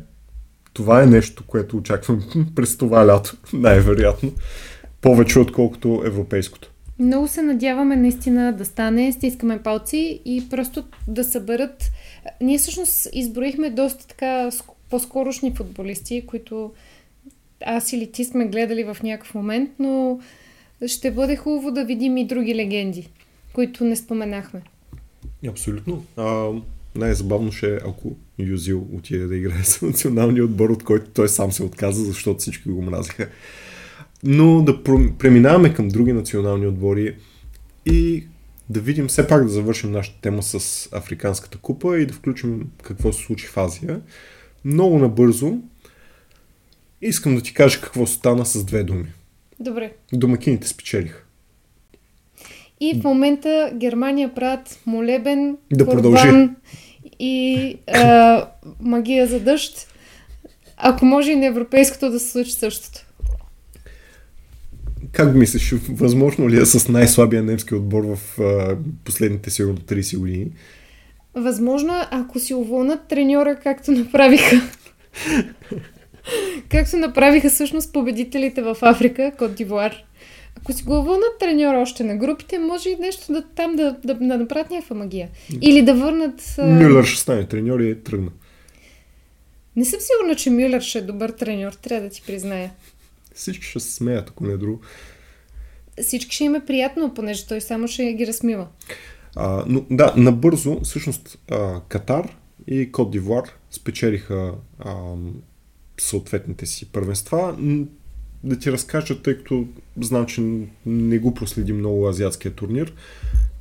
това е нещо, което очаквам през това лято, най-вероятно. Повече отколкото европейското. Много се надяваме наистина да стане, стискаме палци и просто да съберат. Ние всъщност изброихме доста така по-скорошни футболисти, които аз или ти сме гледали в някакъв момент, но ще бъде хубаво да видим и други легенди, които не споменахме. Абсолютно. А, най-забавно ще е, ако Юзил отиде да играе с националния отбор, от който той сам се отказа, защото всички го мразиха. Но да преминаваме към други национални отбори и да видим, все пак да завършим нашата тема с Африканската купа и да включим какво се случи в Азия. Много набързо искам да ти кажа какво стана с две думи. Добре. Домакините спечелиха. И в момента Германия правят молебен, да продължи. и а, магия за дъжд. Ако може и на европейското да се случи същото. Как мислиш, възможно ли е с най-слабия немски отбор в а, последните сигурно 30 години? Възможно е, ако си уволнат треньора, както направиха. както направиха всъщност победителите в Африка, Кот Дивуар. Ако си го уволнат треньора още на групите, може и нещо да там да, да, да направят някаква магия. Или да върнат... Мюллер ще стане треньор и е тръгна. Не съм сигурна, че Мюллер ще е добър треньор, трябва да ти призная. Всички ще се смеят, ако не е друго. Всички ще им е приятно, понеже той само ще ги размива. А, но да, набързо, всъщност а, Катар и Кот Дивуар спечелиха а, съответните си първенства. Да ти разкажа, тъй като знам, че не го проследи много азиатския турнир.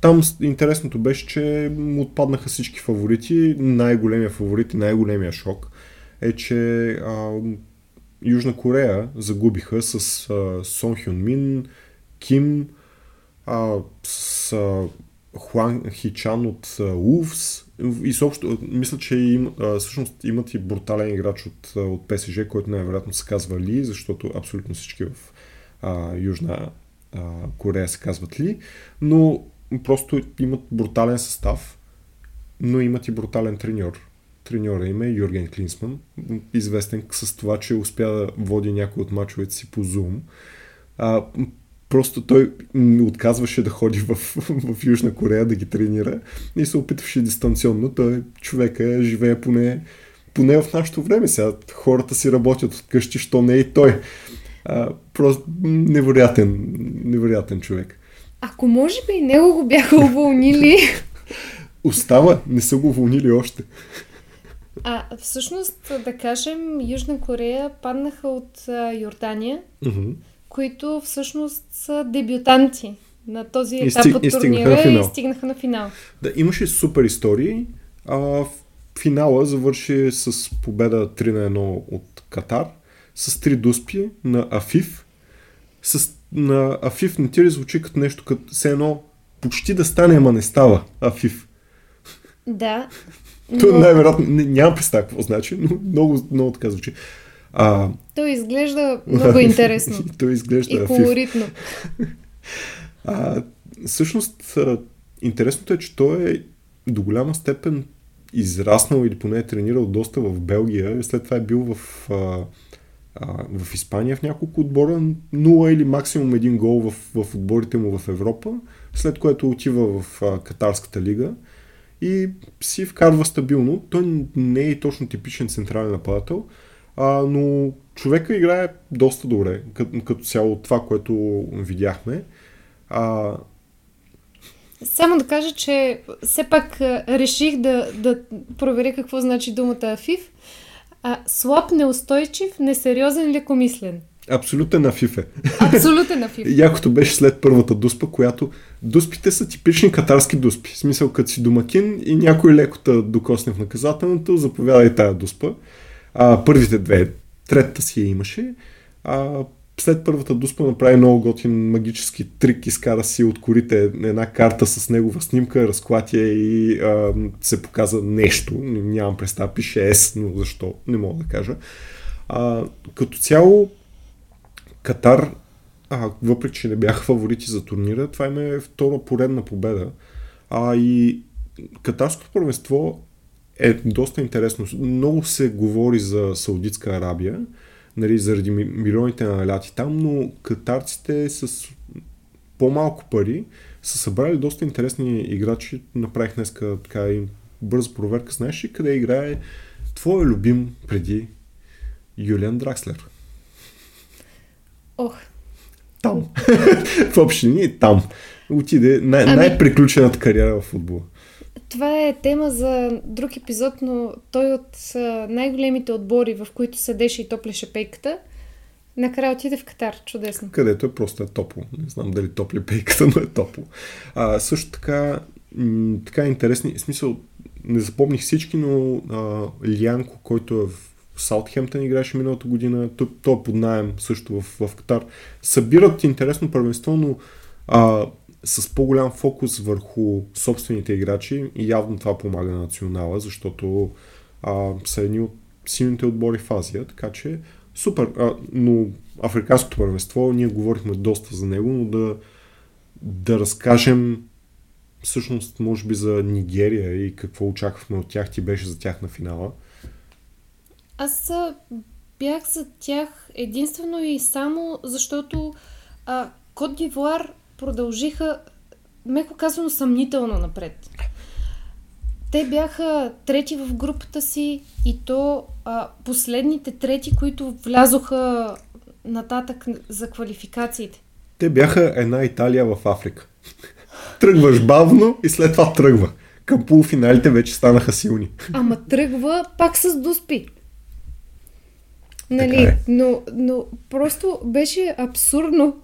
Там интересното беше, че отпаднаха всички фаворити. Най-големия фаворит и най-големия шок е, че а, Южна Корея загубиха с а, Сон Хюн Мин, Ким, а, с а, Хуан Хичан от Увс и съобщо, мисля, че им, всъщност имат и брутален играч от, от ПСЖ, който най-вероятно се казва Ли, защото абсолютно всички в а, Южна а, Корея се казват Ли, но просто имат брутален състав, но имат и брутален треньор. Треньора им е Юрген Клинсман, известен с това, че успя да води някои от мачовете си по Zoom. А, Просто той отказваше да ходи в, в Южна Корея да ги тренира и се опитваше дистанционно. Той човека живее поне, поне в нашето време. Сега хората си работят от къщи, що не и той. А, просто невероятен, невероятен човек. Ако може би и него го бяха уволнили. Остава, не са го уволнили още. А всъщност, да кажем, Южна Корея паднаха от а, Йордания. Uh-huh които всъщност са дебютанти на този етап стиг, от турнира и, и стигнаха на финал. Да, имаше супер истории. А, финала завърши с победа 3 на 1 от Катар, с три дуспи на Афив. С, на Афив не ти ли звучи като нещо, като все едно почти да стане, ама не става Афив. Да. То но... най-вероятно нямам представа какво значи, но много, много така звучи. А... Той изглежда много интересно. Той изглежда и колоритно. а, всъщност, интересното е, че той е до голяма степен израснал или поне е тренирал доста в Белгия. След това е бил в, а, а, в Испания в няколко отбора. 0 или максимум един гол в, в отборите му в Европа. След което отива в а, Катарската лига и си вкарва стабилно. Той не е точно типичен централен нападател, а, но човека играе доста добре, като, като цяло това, което видяхме. А, само да кажа, че все пак реших да, да проверя какво значи думата Афив. А, слаб, неустойчив, несериозен, лекомислен. Абсолютен афиф е. Абсолютен афиф. Якото беше след първата дуспа, която дуспите са типични катарски дуспи. В смисъл, като си домакин и някой леко те докосне в наказателното, заповядай тая дуспа. А, първите две, третата си я имаше. А, след първата дуспа направи много готин магически трик, изкара си от корите една карта с негова снимка, разклатя и а, се показа нещо. Нямам представа, пише S, но защо, не мога да кажа. А, като цяло, Катар, а, въпреки че не бяха фаворити за турнира, това им е втора поредна победа. А и Катарското първенство е доста интересно. Много се говори за Саудитска Арабия, нали, заради милионите на ляти там, но катарците с по-малко пари са събрали доста интересни играчи. Направих днеска така и бърза проверка. Знаеш ли къде играе твой любим преди Юлиан Дракслер? Ох. Там. в общини там. Отиде най- ами... най-приключената кариера в футбола. Това е тема за друг епизод, но той от най-големите отбори, в които седеше и топлеше пейката, накрая отиде в Катар. Чудесно. Където е просто е топло. Не знам дали топли пейката, но е топло. А, също така, м- така интересни, в смисъл, не запомних всички, но а, Лианко, който е в Саутхемптън играеше миналата година, той, той е под найем също в, в Катар. Събират интересно първенство, но а, с по-голям фокус върху собствените играчи и явно това помага на национала, защото а, са едни от силните отбори в Азия, така че супер. А, но Африканското първенство, ние говорихме доста за него, но да, да разкажем всъщност, може би за Нигерия и какво очаквахме от тях, ти беше за тях на финала. Аз бях за тях единствено и само защото а, Кот Дивуар продължиха, меко казано, съмнително напред. Те бяха трети в групата си и то а, последните трети, които влязоха нататък за квалификациите. Те бяха една Италия в Африка. Тръгваш бавно и след това тръгва. Към полуфиналите вече станаха силни. Ама тръгва пак с дуспи. Нали, е. но, но просто беше абсурдно.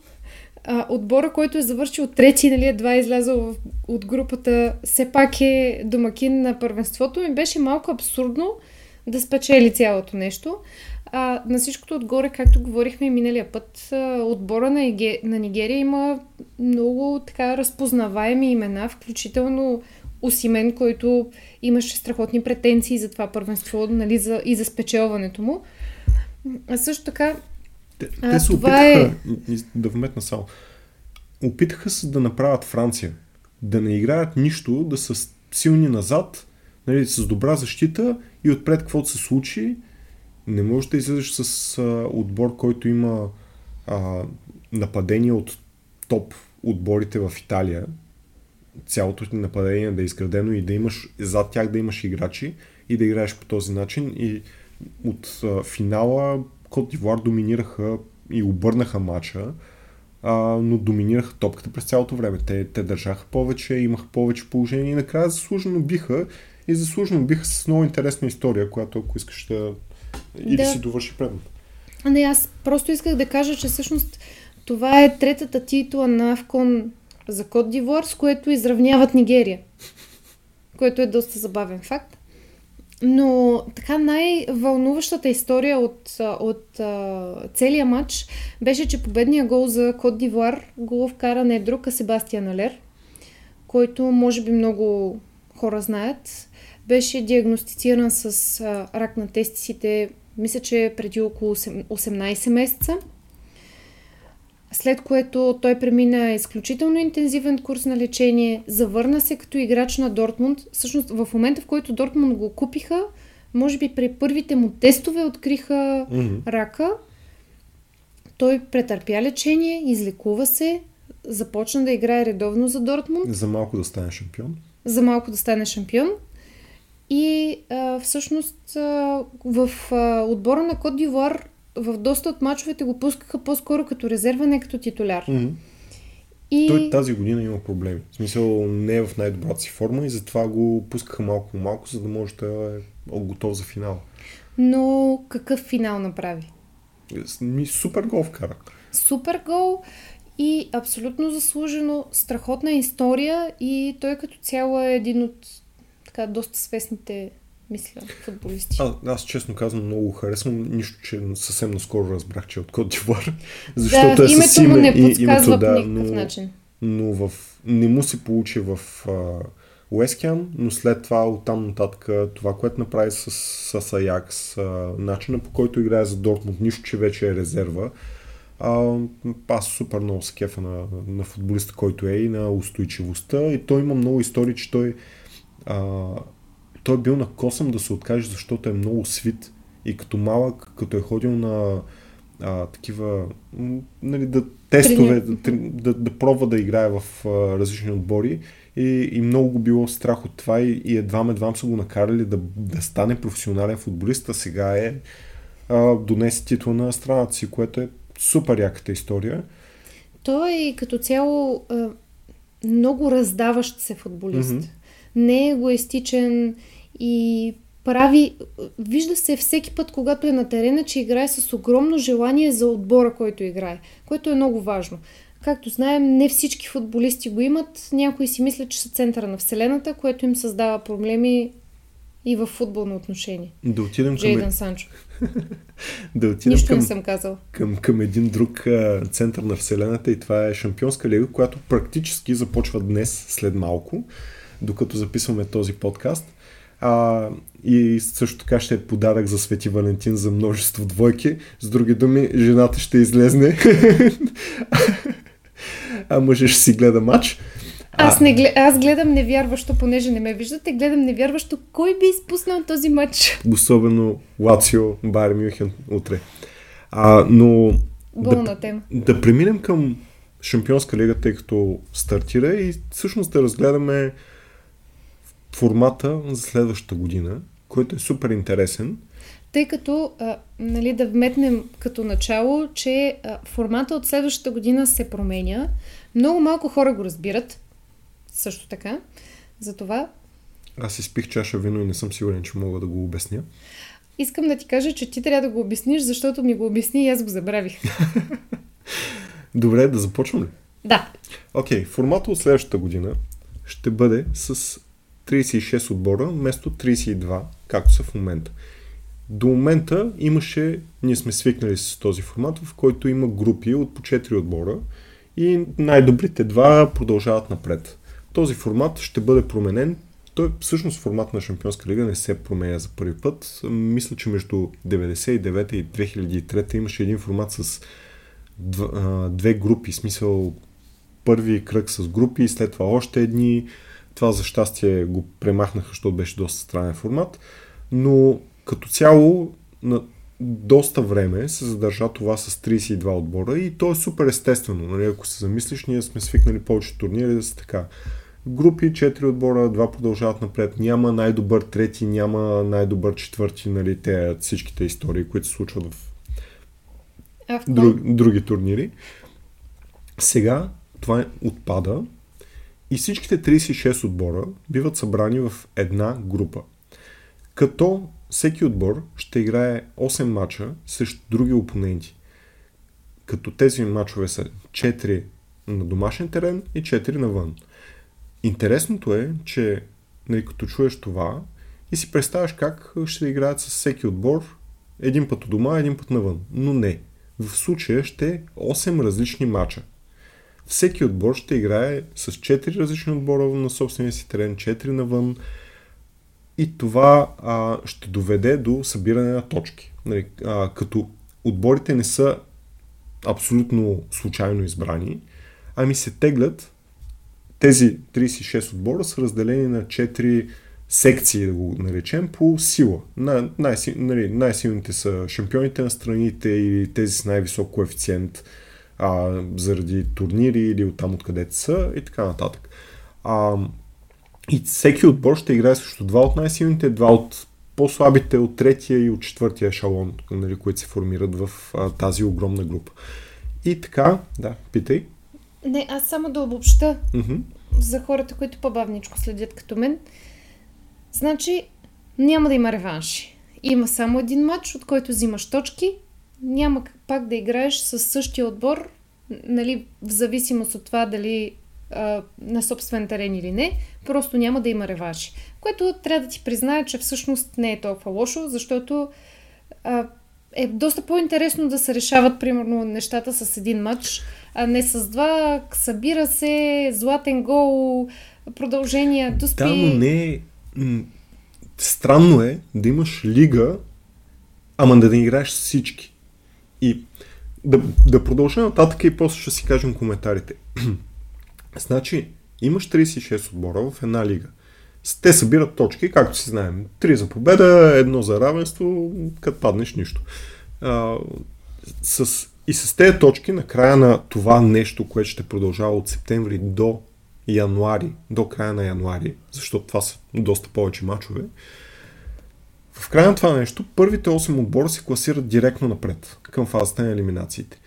А, отбора, който е завършил трети, нали, едва е излязъл от групата, все пак е домакин на първенството, ми беше малко абсурдно да спечели цялото нещо. А, на всичкото отгоре, както говорихме и миналия път, отбора на, Еге, на Нигерия има много така разпознаваеми имена, включително Осимен, който имаше страхотни претенции за това първенство нали, за, и за спечелването му. А също така. Те, а, те се опитаха е... да вметна само. Опитаха се да направят Франция. Да не играят нищо, да са силни назад, нали, с добра защита и отпред каквото се случи. Не можеш да излезеш с а, отбор, който има а, нападение от топ отборите в Италия. Цялото ти нападение да е изградено и да имаш зад тях да имаш играчи и да играеш по този начин. И от а, финала Кот Дивуар доминираха и обърнаха матча, а, но доминираха топката през цялото време. Те, те държаха повече, имаха повече положение и накрая заслужено биха и заслужено биха с много интересна история, която ако искаш да... Или да. си довърши предната. Не, аз просто исках да кажа, че всъщност това е третата титла на Авкон за Кот Дивуар, с което изравняват Нигерия. Което е доста забавен факт. Но така най-вълнуващата история от, от целия матч беше, че победния гол за Кот Дивуар го вкара не друг, а Себастиан Алер, който може би много хора знаят. Беше диагностициран с рак на тестисите, мисля, че преди около 18 месеца след което той премина изключително интензивен курс на лечение, завърна се като играч на Дортмунд. Всъщност в момента, в който Дортмунд го купиха, може би при първите му тестове откриха mm-hmm. рака. Той претърпя лечение, излекува се, започна да играе редовно за Дортмунд. За малко да стане шампион. За малко да стане шампион. И а, всъщност а, в а, отбора на Кот Дивуар в доста от мачовете го пускаха по-скоро като резерва, не като титуляр. Mm-hmm. И... Той тази година има проблеми. В смисъл не е в най-добрата си форма и затова го пускаха малко малко, за да може да е готов за финал. Но какъв финал направи? Супер гол вкара. Супер гол и абсолютно заслужено, страхотна история и той като цяло е един от така доста свестните мисля, футболисти. А, аз честно казвам много харесвам, нищо, че съвсем наскоро разбрах, че е от Кот Дивуар. Защото да, е името с име, му не и, името, да, по никакъв но, начин. Но в, не му се получи в Уескян, но след това оттам нататък това, което направи с, с Аякс, начина по който играе за Дортмунд, нищо, че вече е резерва. А, аз супер много се кефа на, на футболиста, който е и на устойчивостта. И той има много истории, че той а, той е бил на косъм да се откаже, защото е много свит и като малък, като е ходил на а, такива, нали, да тестове, да, да, да пробва да играе в а, различни отбори и, и много го било страх от това и, и едва едва са го накарали да, да стане професионален футболист, а сега е а, донесе титла на страната си, което е супер яката история. Той е като цяло а, много раздаващ се футболист. Mm-hmm. Не е егоистичен и прави, вижда се всеки път, когато е на терена, че играе с огромно желание за отбора, който играе, което е много важно. Както знаем, не всички футболисти го имат. Някои си мислят, че са центъра на Вселената, което им създава проблеми и в футболно отношение. Да отидем към... Санчо. да отидем Нищо към, не съм казал. Към, към един друг а, център на Вселената и това е Шампионска лига, която практически започва днес, след малко, докато записваме този подкаст. А, и също така ще е подарък за Свети Валентин за множество двойки. С други думи, жената ще излезне, а мъжът ще си гледа матч. Аз, не глед... Аз гледам невярващо, понеже не ме виждате, гледам невярващо кой би изпуснал този матч. Особено Лацио, Байер Мюхен утре. А, но Болна да, тема. да преминем към Шампионска лига, тъй като стартира и всъщност да разгледаме формата за следващата година, който е супер интересен. Тъй като, а, нали, да вметнем като начало, че а, формата от следващата година се променя. Много малко хора го разбират. Също така. Затова. Аз изпих чаша вино и не съм сигурен, че мога да го обясня. Искам да ти кажа, че ти трябва да го обясниш, защото ми го обясни и аз го забравих. Добре, да започваме ли? Да. Окей, okay, формата от следващата година ще бъде с 36 отбора вместо 32, както са в момента. До момента имаше, ние сме свикнали с този формат, в който има групи от по 4 отбора и най-добрите два продължават напред. Този формат ще бъде променен. Той всъщност формат на Шампионска лига не се променя за първи път. Мисля, че между 99 и 2003 имаше един формат с две групи, смисъл първи кръг с групи, след това още едни, това за щастие го премахнаха, защото беше доста странен формат. Но като цяло на доста време се задържа това с 32 отбора и то е супер естествено. Нали? Ако се замислиш, ние сме свикнали повече турнири да са така. Групи, 4 отбора, 2 продължават напред. Няма най-добър трети, няма най-добър четвърти, нали, те всичките истории, които се случват в друг, други турнири. Сега това отпада и всичките 36 отбора биват събрани в една група. Като всеки отбор ще играе 8 мача срещу други опоненти. Като тези мачове са 4 на домашен терен и 4 навън. Интересното е, че нали, като чуеш това и си представяш как ще играят с всеки отбор един път от дома, един път навън. Но не. В случая ще е 8 различни мача. Всеки отбор ще играе с 4 различни отбора на собствения си терен, 4 навън. И това а, ще доведе до събиране на точки. Нали, а, като отборите не са абсолютно случайно избрани, ами се теглят тези 36 отбора са разделени на 4 секции, да го наречем, по сила. На, нали, най-силните са шампионите на страните или тези с най-висок коефициент а, заради турнири или оттам откъдето са и така нататък. А, и всеки отбор ще играе срещу два от най-силните, два от по-слабите от третия и от четвъртия шалон, нали, които се формират в а, тази огромна група. И така, да, питай. Не, аз само да обобща Mm-hmm. за хората, които по-бавничко следят като мен. Значи, няма да има реванши. Има само един матч, от който взимаш точки. Няма пак да играеш с същия отбор, нали, в зависимост от това дали а, на собствен терен или не. Просто няма да има реванши. Което трябва да ти призная, че всъщност не е толкова лошо, защото а, е доста по-интересно да се решават, примерно, нещата с един матч, а не с два. Събира се, златен гол, продължение, дуспи. Да, но не е... м, Странно е да имаш лига, ама да не играеш с всички. И да, да продължа нататък и после ще си кажем коментарите. значи, имаш 36 отбора в една лига. Те събират точки, както си знаем. Три за победа, едно за равенство, като паднеш нищо. А, с, и с тези точки, на края на това нещо, което ще продължава от септември до януари, до края на януари, защото това са доста повече мачове, в края на това нещо, първите 8 отбора се класират директно напред, към фазата на елиминациите.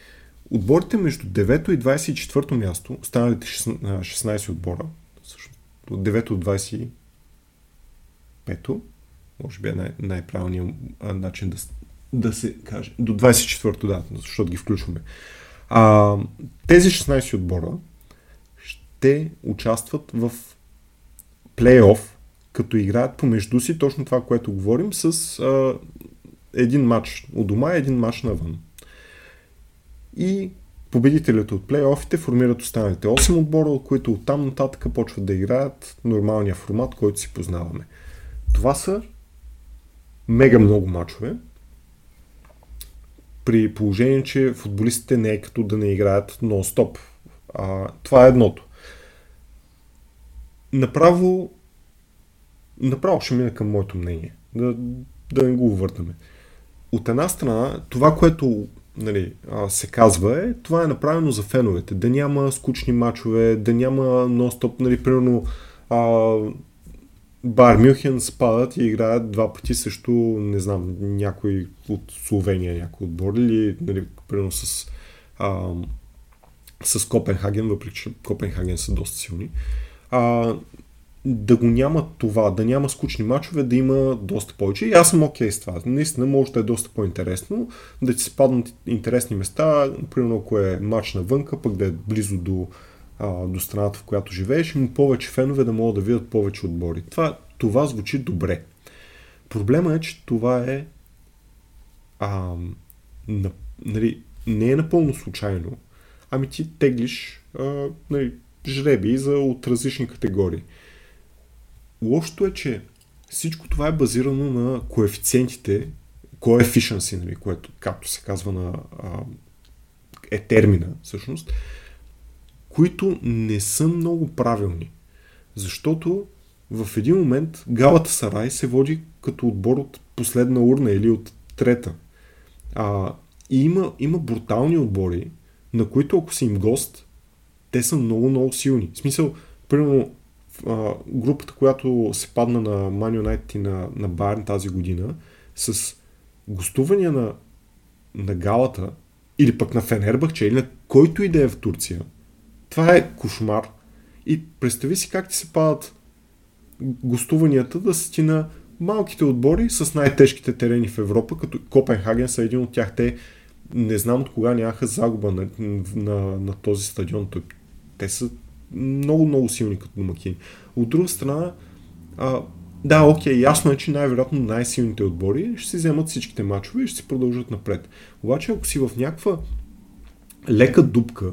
Отборите между 9 и 24 място, останалите 16 16 отбора, всъщност от 9 от 25 може би е най- най-правилният начин да, да се каже, до 24-то, да, защото ги включваме. А, тези 16 отбора ще участват в плейоф, като играят помежду си точно това, което говорим, с а, един матч от дома и един матч навън. И победителите от плейофите формират останалите 8 отбора, от които оттам нататък почват да играят нормалния формат, който си познаваме. Това са мега много мачове. При положение, че футболистите не е като да не играят нон-стоп. А, това е едното. Направо направо ще мина към моето мнение. Да, да не го увъртаме. От една страна, това, което нали, се казва е, това е направено за феновете. Да няма скучни мачове, да няма нон-стоп, нали, примерно а, Бар Мюхен спадат и играят два пъти срещу, не знам, някой от Словения, някой отбор или, нали, примерно с, а, с Копенхаген, въпреки че Копенхаген са доста силни. А, да го няма това, да няма скучни мачове, да има доста повече. И аз съм окей okay с това. Наистина може да е доста по-интересно, да ти се паднат интересни места, примерно ако е матч навънка, пък да е близо до, а, до страната, в която живееш, има повече фенове да могат да видят повече отбори. Това, това звучи добре. Проблема е, че това е а, на, нали, не е напълно случайно, ами ти теглиш а, нали, жреби за от различни категории. Лошото е, че всичко това е базирано на коефициентите, coefficiency, нали, което, както се казва на е термина, всъщност, които не са много правилни. Защото в един момент Галата Сарай се води като отбор от последна урна или от трета. А, и има, има брутални отбори, на които ако си им гост, те са много, много силни. В смисъл, примерно, групата, която се падна на Man United и на, на Bayern тази година, с гостувания на, на Галата, или пък на Фенербахче, или на който и да е в Турция, това е кошмар. И представи си как ти се падат гостуванията да са ти на малките отбори с най-тежките терени в Европа, като Копенхаген са един от тях. Те не знам от кога нямаха загуба на, на, на този стадион. Те са много, много силни като домакини. От друга страна, а, Да, окей, ясно е, че най-вероятно най-силните отбори ще си вземат всичките мачове и ще си продължат напред. Обаче, ако си в някаква лека дупка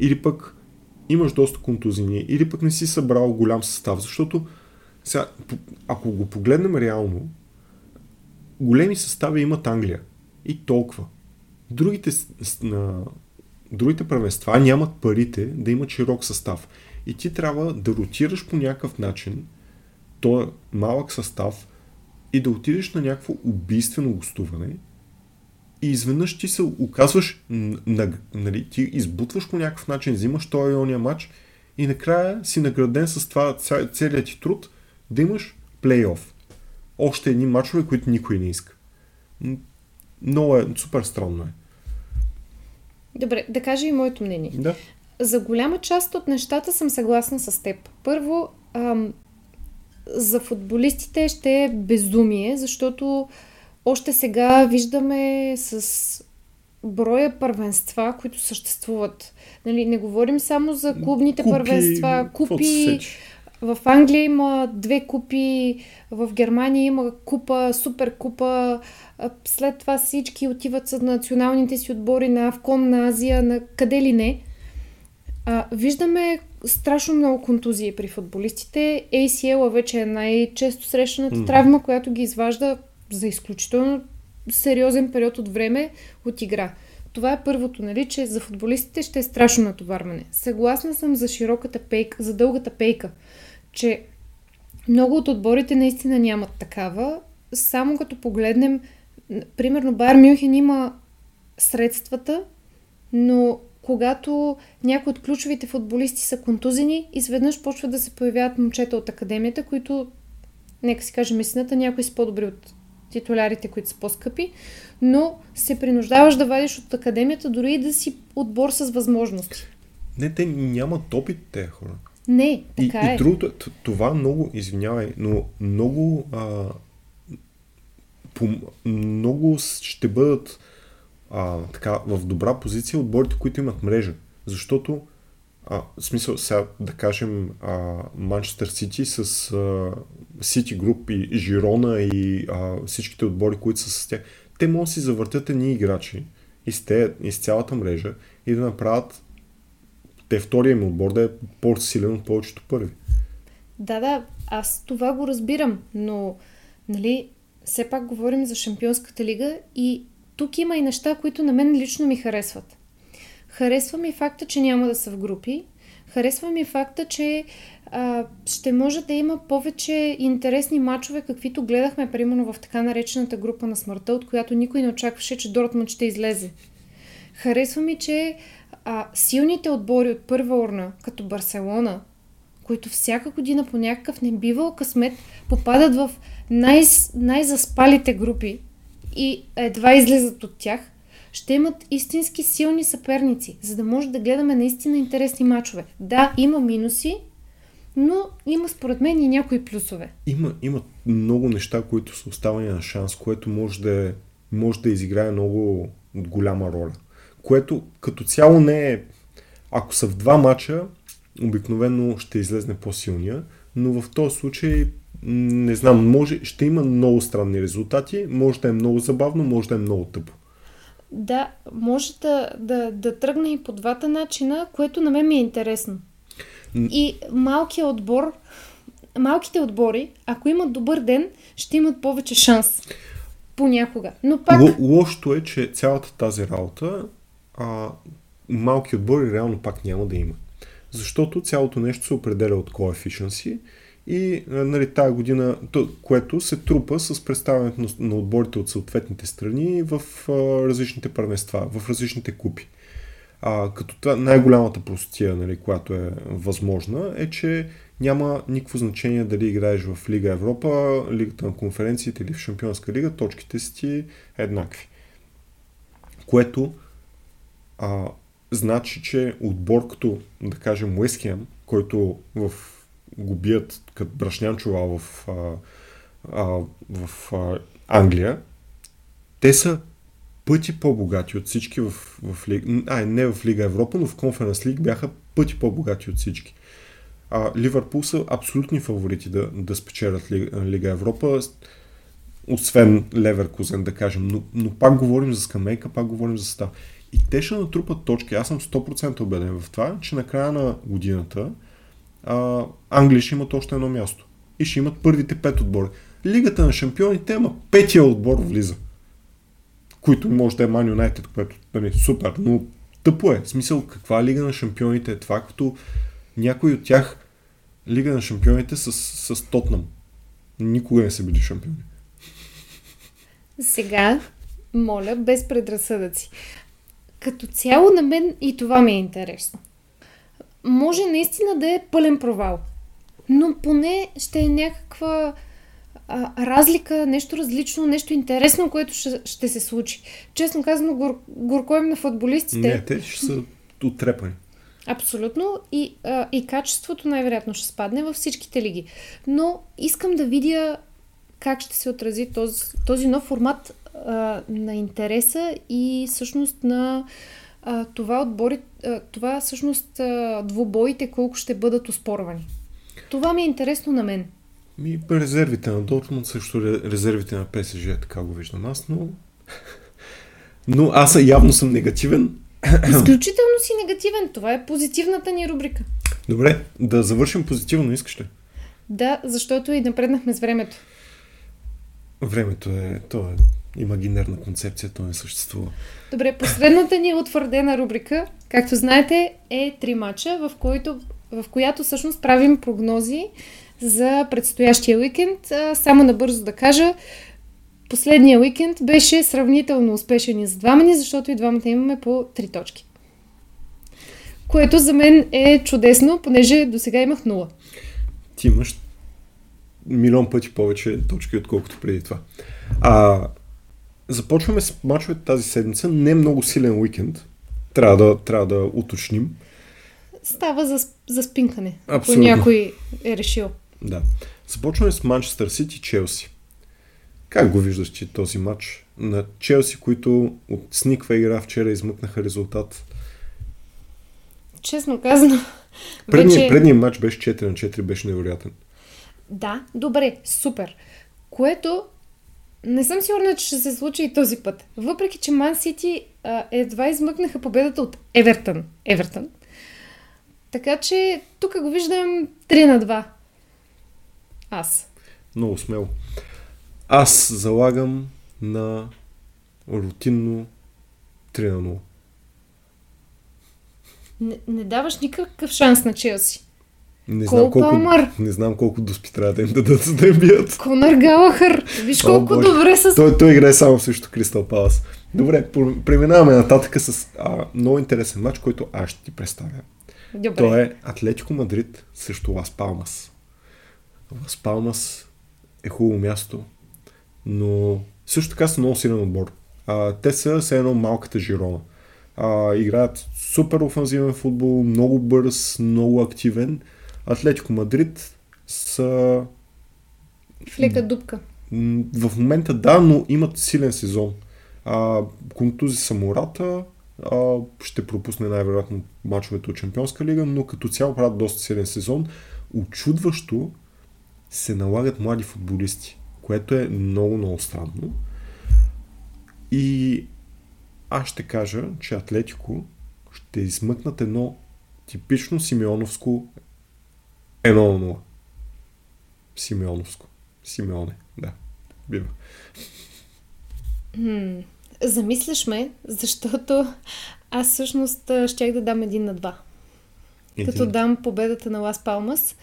или пък имаш доста контузини, или пък не си събрал голям състав, защото сега, ако го погледнем реално, големи състави имат Англия. И толкова. Другите, другите правенства нямат парите да имат широк състав. И ти трябва да ротираш по някакъв начин този малък състав и да отидеш на някакво убийствено гостуване и изведнъж ти се оказваш, нали, ти избутваш по някакъв начин, взимаш този ония матч и накрая си награден с това целият ти труд да имаш плейоф. Още едни матчове, които никой не иска. Много е, супер странно е. Добре, да кажа и моето мнение. Да. За голяма част от нещата съм съгласна с теб. Първо, ам, за футболистите ще е безумие, защото още сега виждаме с броя първенства, които съществуват. Нали, не говорим само за клубните купи, първенства, купи. В Англия има две купи, в Германия има купа, супер купа. След това всички отиват с националните си отбори на Авкон, на Азия, на къде ли не. А, виждаме страшно много контузии при футболистите. ACL вече е най-често срещаната mm. травма, която ги изважда за изключително сериозен период от време от игра. Това е първото, нали, че за футболистите ще е страшно натоварване. Съгласна съм за широката пейка, за дългата пейка, че много от отборите наистина нямат такава. Само като погледнем, примерно Бар Мюнхен има средствата, но когато някои от ключовите футболисти са контузени, изведнъж почват да се появяват момчета от академията, които, нека си кажем истината, някои са по-добри от титулярите, които са по-скъпи, но се принуждаваш да вадиш от академията, дори и да си отбор с възможности. Не, те нямат опит, те хора. Не, така и, е. И другото, това много, извинявай, но много а, много ще бъдат а, така, в добра позиция отборите, които имат мрежа. Защото, а, в смисъл, сега да кажем Манчестър Сити с Сити Груп и Жирона и а, всичките отбори, които са с тях, те могат да си завъртят едни играчи из, те, из цялата мрежа и да направят те втория им отбор да е по-силен от повечето първи. Да, да, аз това го разбирам, но нали, все пак говорим за Шампионската лига и тук има и неща, които на мен лично ми харесват. Харесва ми факта, че няма да са в групи. Харесва ми факта, че а, ще може да има повече интересни матчове, каквито гледахме, примерно в така наречената група на смъртта, от която никой не очакваше, че Дортмунд ще излезе. Харесва ми, че а, силните отбори от първа урна, като Барселона, които всяка година по някакъв небивал късмет попадат в най- най-заспалите групи и едва излизат от тях, ще имат истински силни съперници, за да може да гледаме наистина интересни мачове. Да, има минуси, но има според мен и някои плюсове. Има, има много неща, които са оставани на шанс, което може да, е, може да изиграе много голяма роля. Което като цяло не е... Ако са в два мача, обикновено ще излезне по-силния, но в този случай не знам, може, ще има много странни резултати, може да е много забавно, може да е много тъпо. Да, може да, да, да тръгне и по двата начина, което на мен ми е интересно. И малкият отбор, малките отбори, ако имат добър ден, ще имат повече шанс. Понякога. Но пак... Л- лошото е, че цялата тази работа а, малки отбори реално пак няма да има. Защото цялото нещо се определя от коефишенси и нали, тази година, което се трупа с представянето на, отборите от съответните страни в различните първенства, в различните купи. А, като това най-голямата простия, нали, която е възможна, е, че няма никакво значение дали играеш в Лига Европа, Лигата на конференциите или в Шампионска лига, точките си ти еднакви. Което а, значи, че отбор като, да кажем, Уестхем, който в го бият като брашнян чувал в, а, а, в а, Англия, те са пъти по-богати от всички в, в Лига, а, не в Лига Европа, но в Конференс Лиг бяха пъти по-богати от всички. А, Ливърпул са абсолютни фаворити да, да спечелят Лига, Европа, освен Леверкузен, да кажем. Но, но пак говорим за скамейка, пак говорим за състав. И те ще натрупат точки. Аз съм 100% убеден в това, че на края на годината а, Англия ще имат още едно място. И ще имат първите пет отбори. Лигата на шампионите има петия отбор влиза. Които може да е Man United, което е нали, супер, но тъпо е. В смисъл, каква лига на шампионите е това, като някой от тях лига на шампионите с, с Тотнам. Никога не са били шампиони. Сега, моля, без предразсъдъци. Като цяло на мен и това ми е интересно. Може наистина да е пълен провал, но поне ще е някаква а, разлика, нещо различно, нещо интересно, което ще, ще се случи. Честно казано, гор, горко им на футболистите. Не, те ще са отрепани. Абсолютно. И, а, и качеството най-вероятно ще спадне във всичките лиги. Но искам да видя как ще се отрази този, този нов формат а, на интереса и всъщност на а, това отбори, а, това всъщност а, двубоите колко ще бъдат оспорвани. Това ми е интересно на мен. Ми, резервите на Дортмунд, също резервите на ПСЖ, така го виждам аз, но... но аз явно съм негативен. Изключително си негативен. Това е позитивната ни рубрика. Добре, да завършим позитивно, искаш ли? Да, защото и напреднахме с времето. Времето е, то е имагинерна концепция, то не съществува. Добре, последната ни утвърдена рубрика, както знаете, е три мача, в, който, в която всъщност правим прогнози за предстоящия уикенд. Само набързо да кажа, последния уикенд беше сравнително успешен и за двама ни, защото и двамата имаме по три точки. Което за мен е чудесно, понеже до сега имах нула. Ти имаш милион пъти повече точки, отколкото преди това. А, започваме с мачовете тази седмица. Не много силен уикенд. Трябва да, трябва да уточним. Става за, за спинкане, Абсолютно. ако някой е решил. Да. Започваме с Манчестър Сити Челси. Как го виждаш ти този матч? На Челси, които от сниква игра вчера измъкнаха резултат. Честно казано. Предният, вече... предният матч беше 4 на 4, беше невероятен. Да, добре, супер. Което не съм сигурна, че ще се случи и този път. Въпреки, че Ман Сити едва измъкнаха победата от Евертън. Евертън. Така че тук го виждам 3 на 2. Аз. Много смело. Аз залагам на рутинно 3 на 0. Не, не даваш никакъв шанс на Челси. Не знам, колко, не знам колко доспи трябва да им дадат, за да им бият. Конър Галахър! Виж колко О, добре с... Той, той играе само срещу Кристал Палас. Добре, преминаваме нататък с а, много интересен матч, който аз ще ти представя. Добре. Той е Атлетико Мадрид срещу Лас Палмас. Лас Палмас е хубаво място, но също така са много силен отбор. А, те са все едно малката Жирона. А, играят супер офанзивен футбол, много бърз, много активен Атлетико Мадрид са... В лека дупка. В момента да, но имат силен сезон. А, контузи са Мората, а, ще пропусне най-вероятно мачовете от Чемпионска лига, но като цяло правят доста силен сезон. Очудващо се налагат млади футболисти, което е много, много странно. И аз ще кажа, че Атлетико ще измъкнат едно типично симеоновско Едно на нула. Симеоновско. Симеоне, да. Бива. Хм, замисляш ме, защото аз всъщност щях да дам един на два. Един. Като дам победата на Лас Палмас,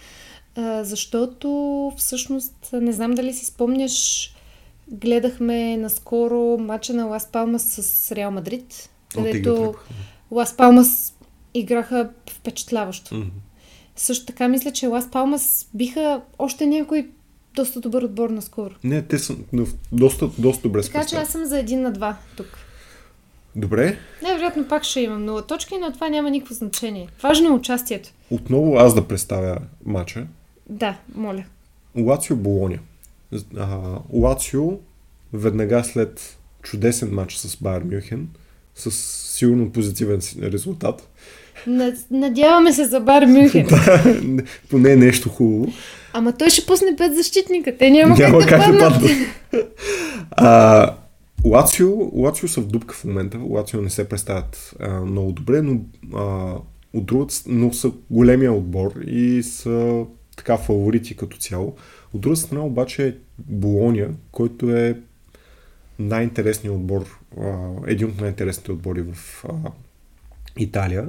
защото всъщност не знам дали си спомняш, гледахме наскоро матча на Лас Палмас с Реал Мадрид, където Лас Палмас играха впечатляващо. Mm-hmm. Също така мисля, че Лас Палмас биха още някой доста добър отбор наскоро. Не, те са доста, доста добре Така че аз съм за един на два тук. Добре. Най-вероятно пак ще имам нула точки, но това няма никакво значение. Важно е участието. Отново аз да представя матча. Да, моля. Лацио Болония. Лацио веднага след чудесен матч с Байер Мюхен, с сигурно позитивен резултат, Надяваме се за Бар Мюнхен. да, поне нещо хубаво. Ама той ще пусне пет защитника. Те няма, Няма как, как да паднат. А, Лацио, Лацио са в дупка в момента. Лацио не се представят а, много добре, но а, от другата, но са големия отбор и са така фаворити като цяло. От друга страна обаче е Болония, който е най-интересният отбор, а, един от най-интересните отбори в а, Италия.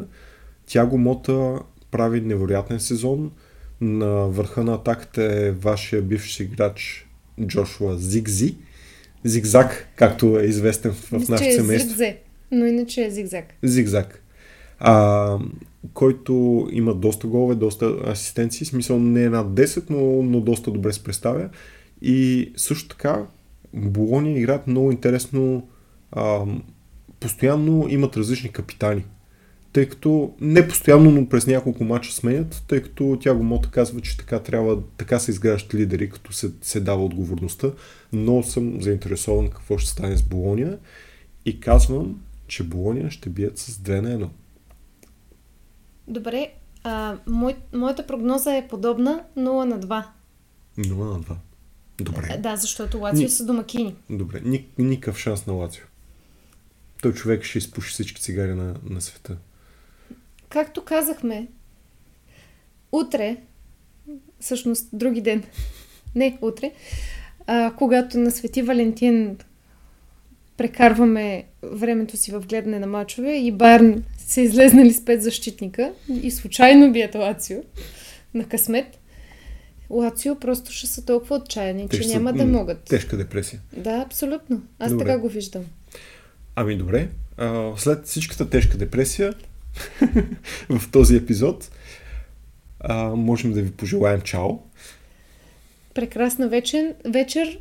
Тяго Мота прави невероятен сезон. На върха на атаката е вашия бивш играч Джошуа Зигзи. Зигзаг, както е известен в, в нашето е семейство. зигзе, но иначе е зигзаг. Зигзаг. А, който има доста голове, доста асистенции, смисъл не е над 10, но, но доста добре се представя. И също така, Болония играят много интересно, а, постоянно имат различни капитани. Тъй като, не постоянно, но през няколко мача сменят, тъй като тя го Мота казва, че така трябва, така се изграждат лидери, като се, се дава отговорността. Но съм заинтересован какво ще стане с Болония и казвам, че Болония ще бият с 2 на 1. Добре, а, мой, моята прогноза е подобна 0 на 2. 0 на 2. Добре. А, Да, защото Лацио Ни- са домакини. Добре. Ник, никакъв шанс на Лацио. Той човек ще изпуши всички цигари на, на света. Както казахме, утре, всъщност други ден, не утре, а, когато на Свети Валентин прекарваме времето си в гледане на мачове и Барн са излезнали с пет защитника и случайно бият Лацио на късмет, Лацио просто ще са толкова отчаяни, Те че ще са- няма да могат. Тежка депресия. Да, абсолютно. Аз Добре. така го виждам. Ами добре. А, след всичката тежка депресия в този епизод а, можем да ви пожелаем чао. Прекрасна вечен, вечер,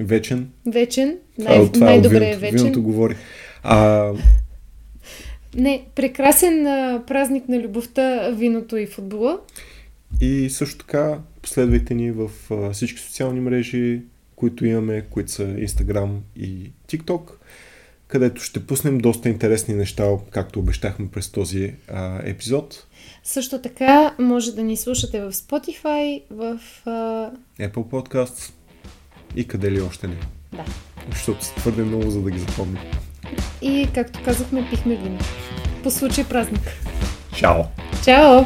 Вечен. вечен, е най- от- това е от най-добре е виното, вечен. Виното говори. А, Не, прекрасен а, празник на любовта, виното и футбола. И също така последвайте ни в а, всички социални мрежи, които имаме, които са Instagram и TikTok, където ще пуснем доста интересни неща, както обещахме през този а, епизод. Също така може да ни слушате в Spotify, в... А... Apple Podcasts и къде ли още не. Да. Защото са твърде много, за да ги запомним. И както казахме, пихме вино. По случай празник. Чао! Чао!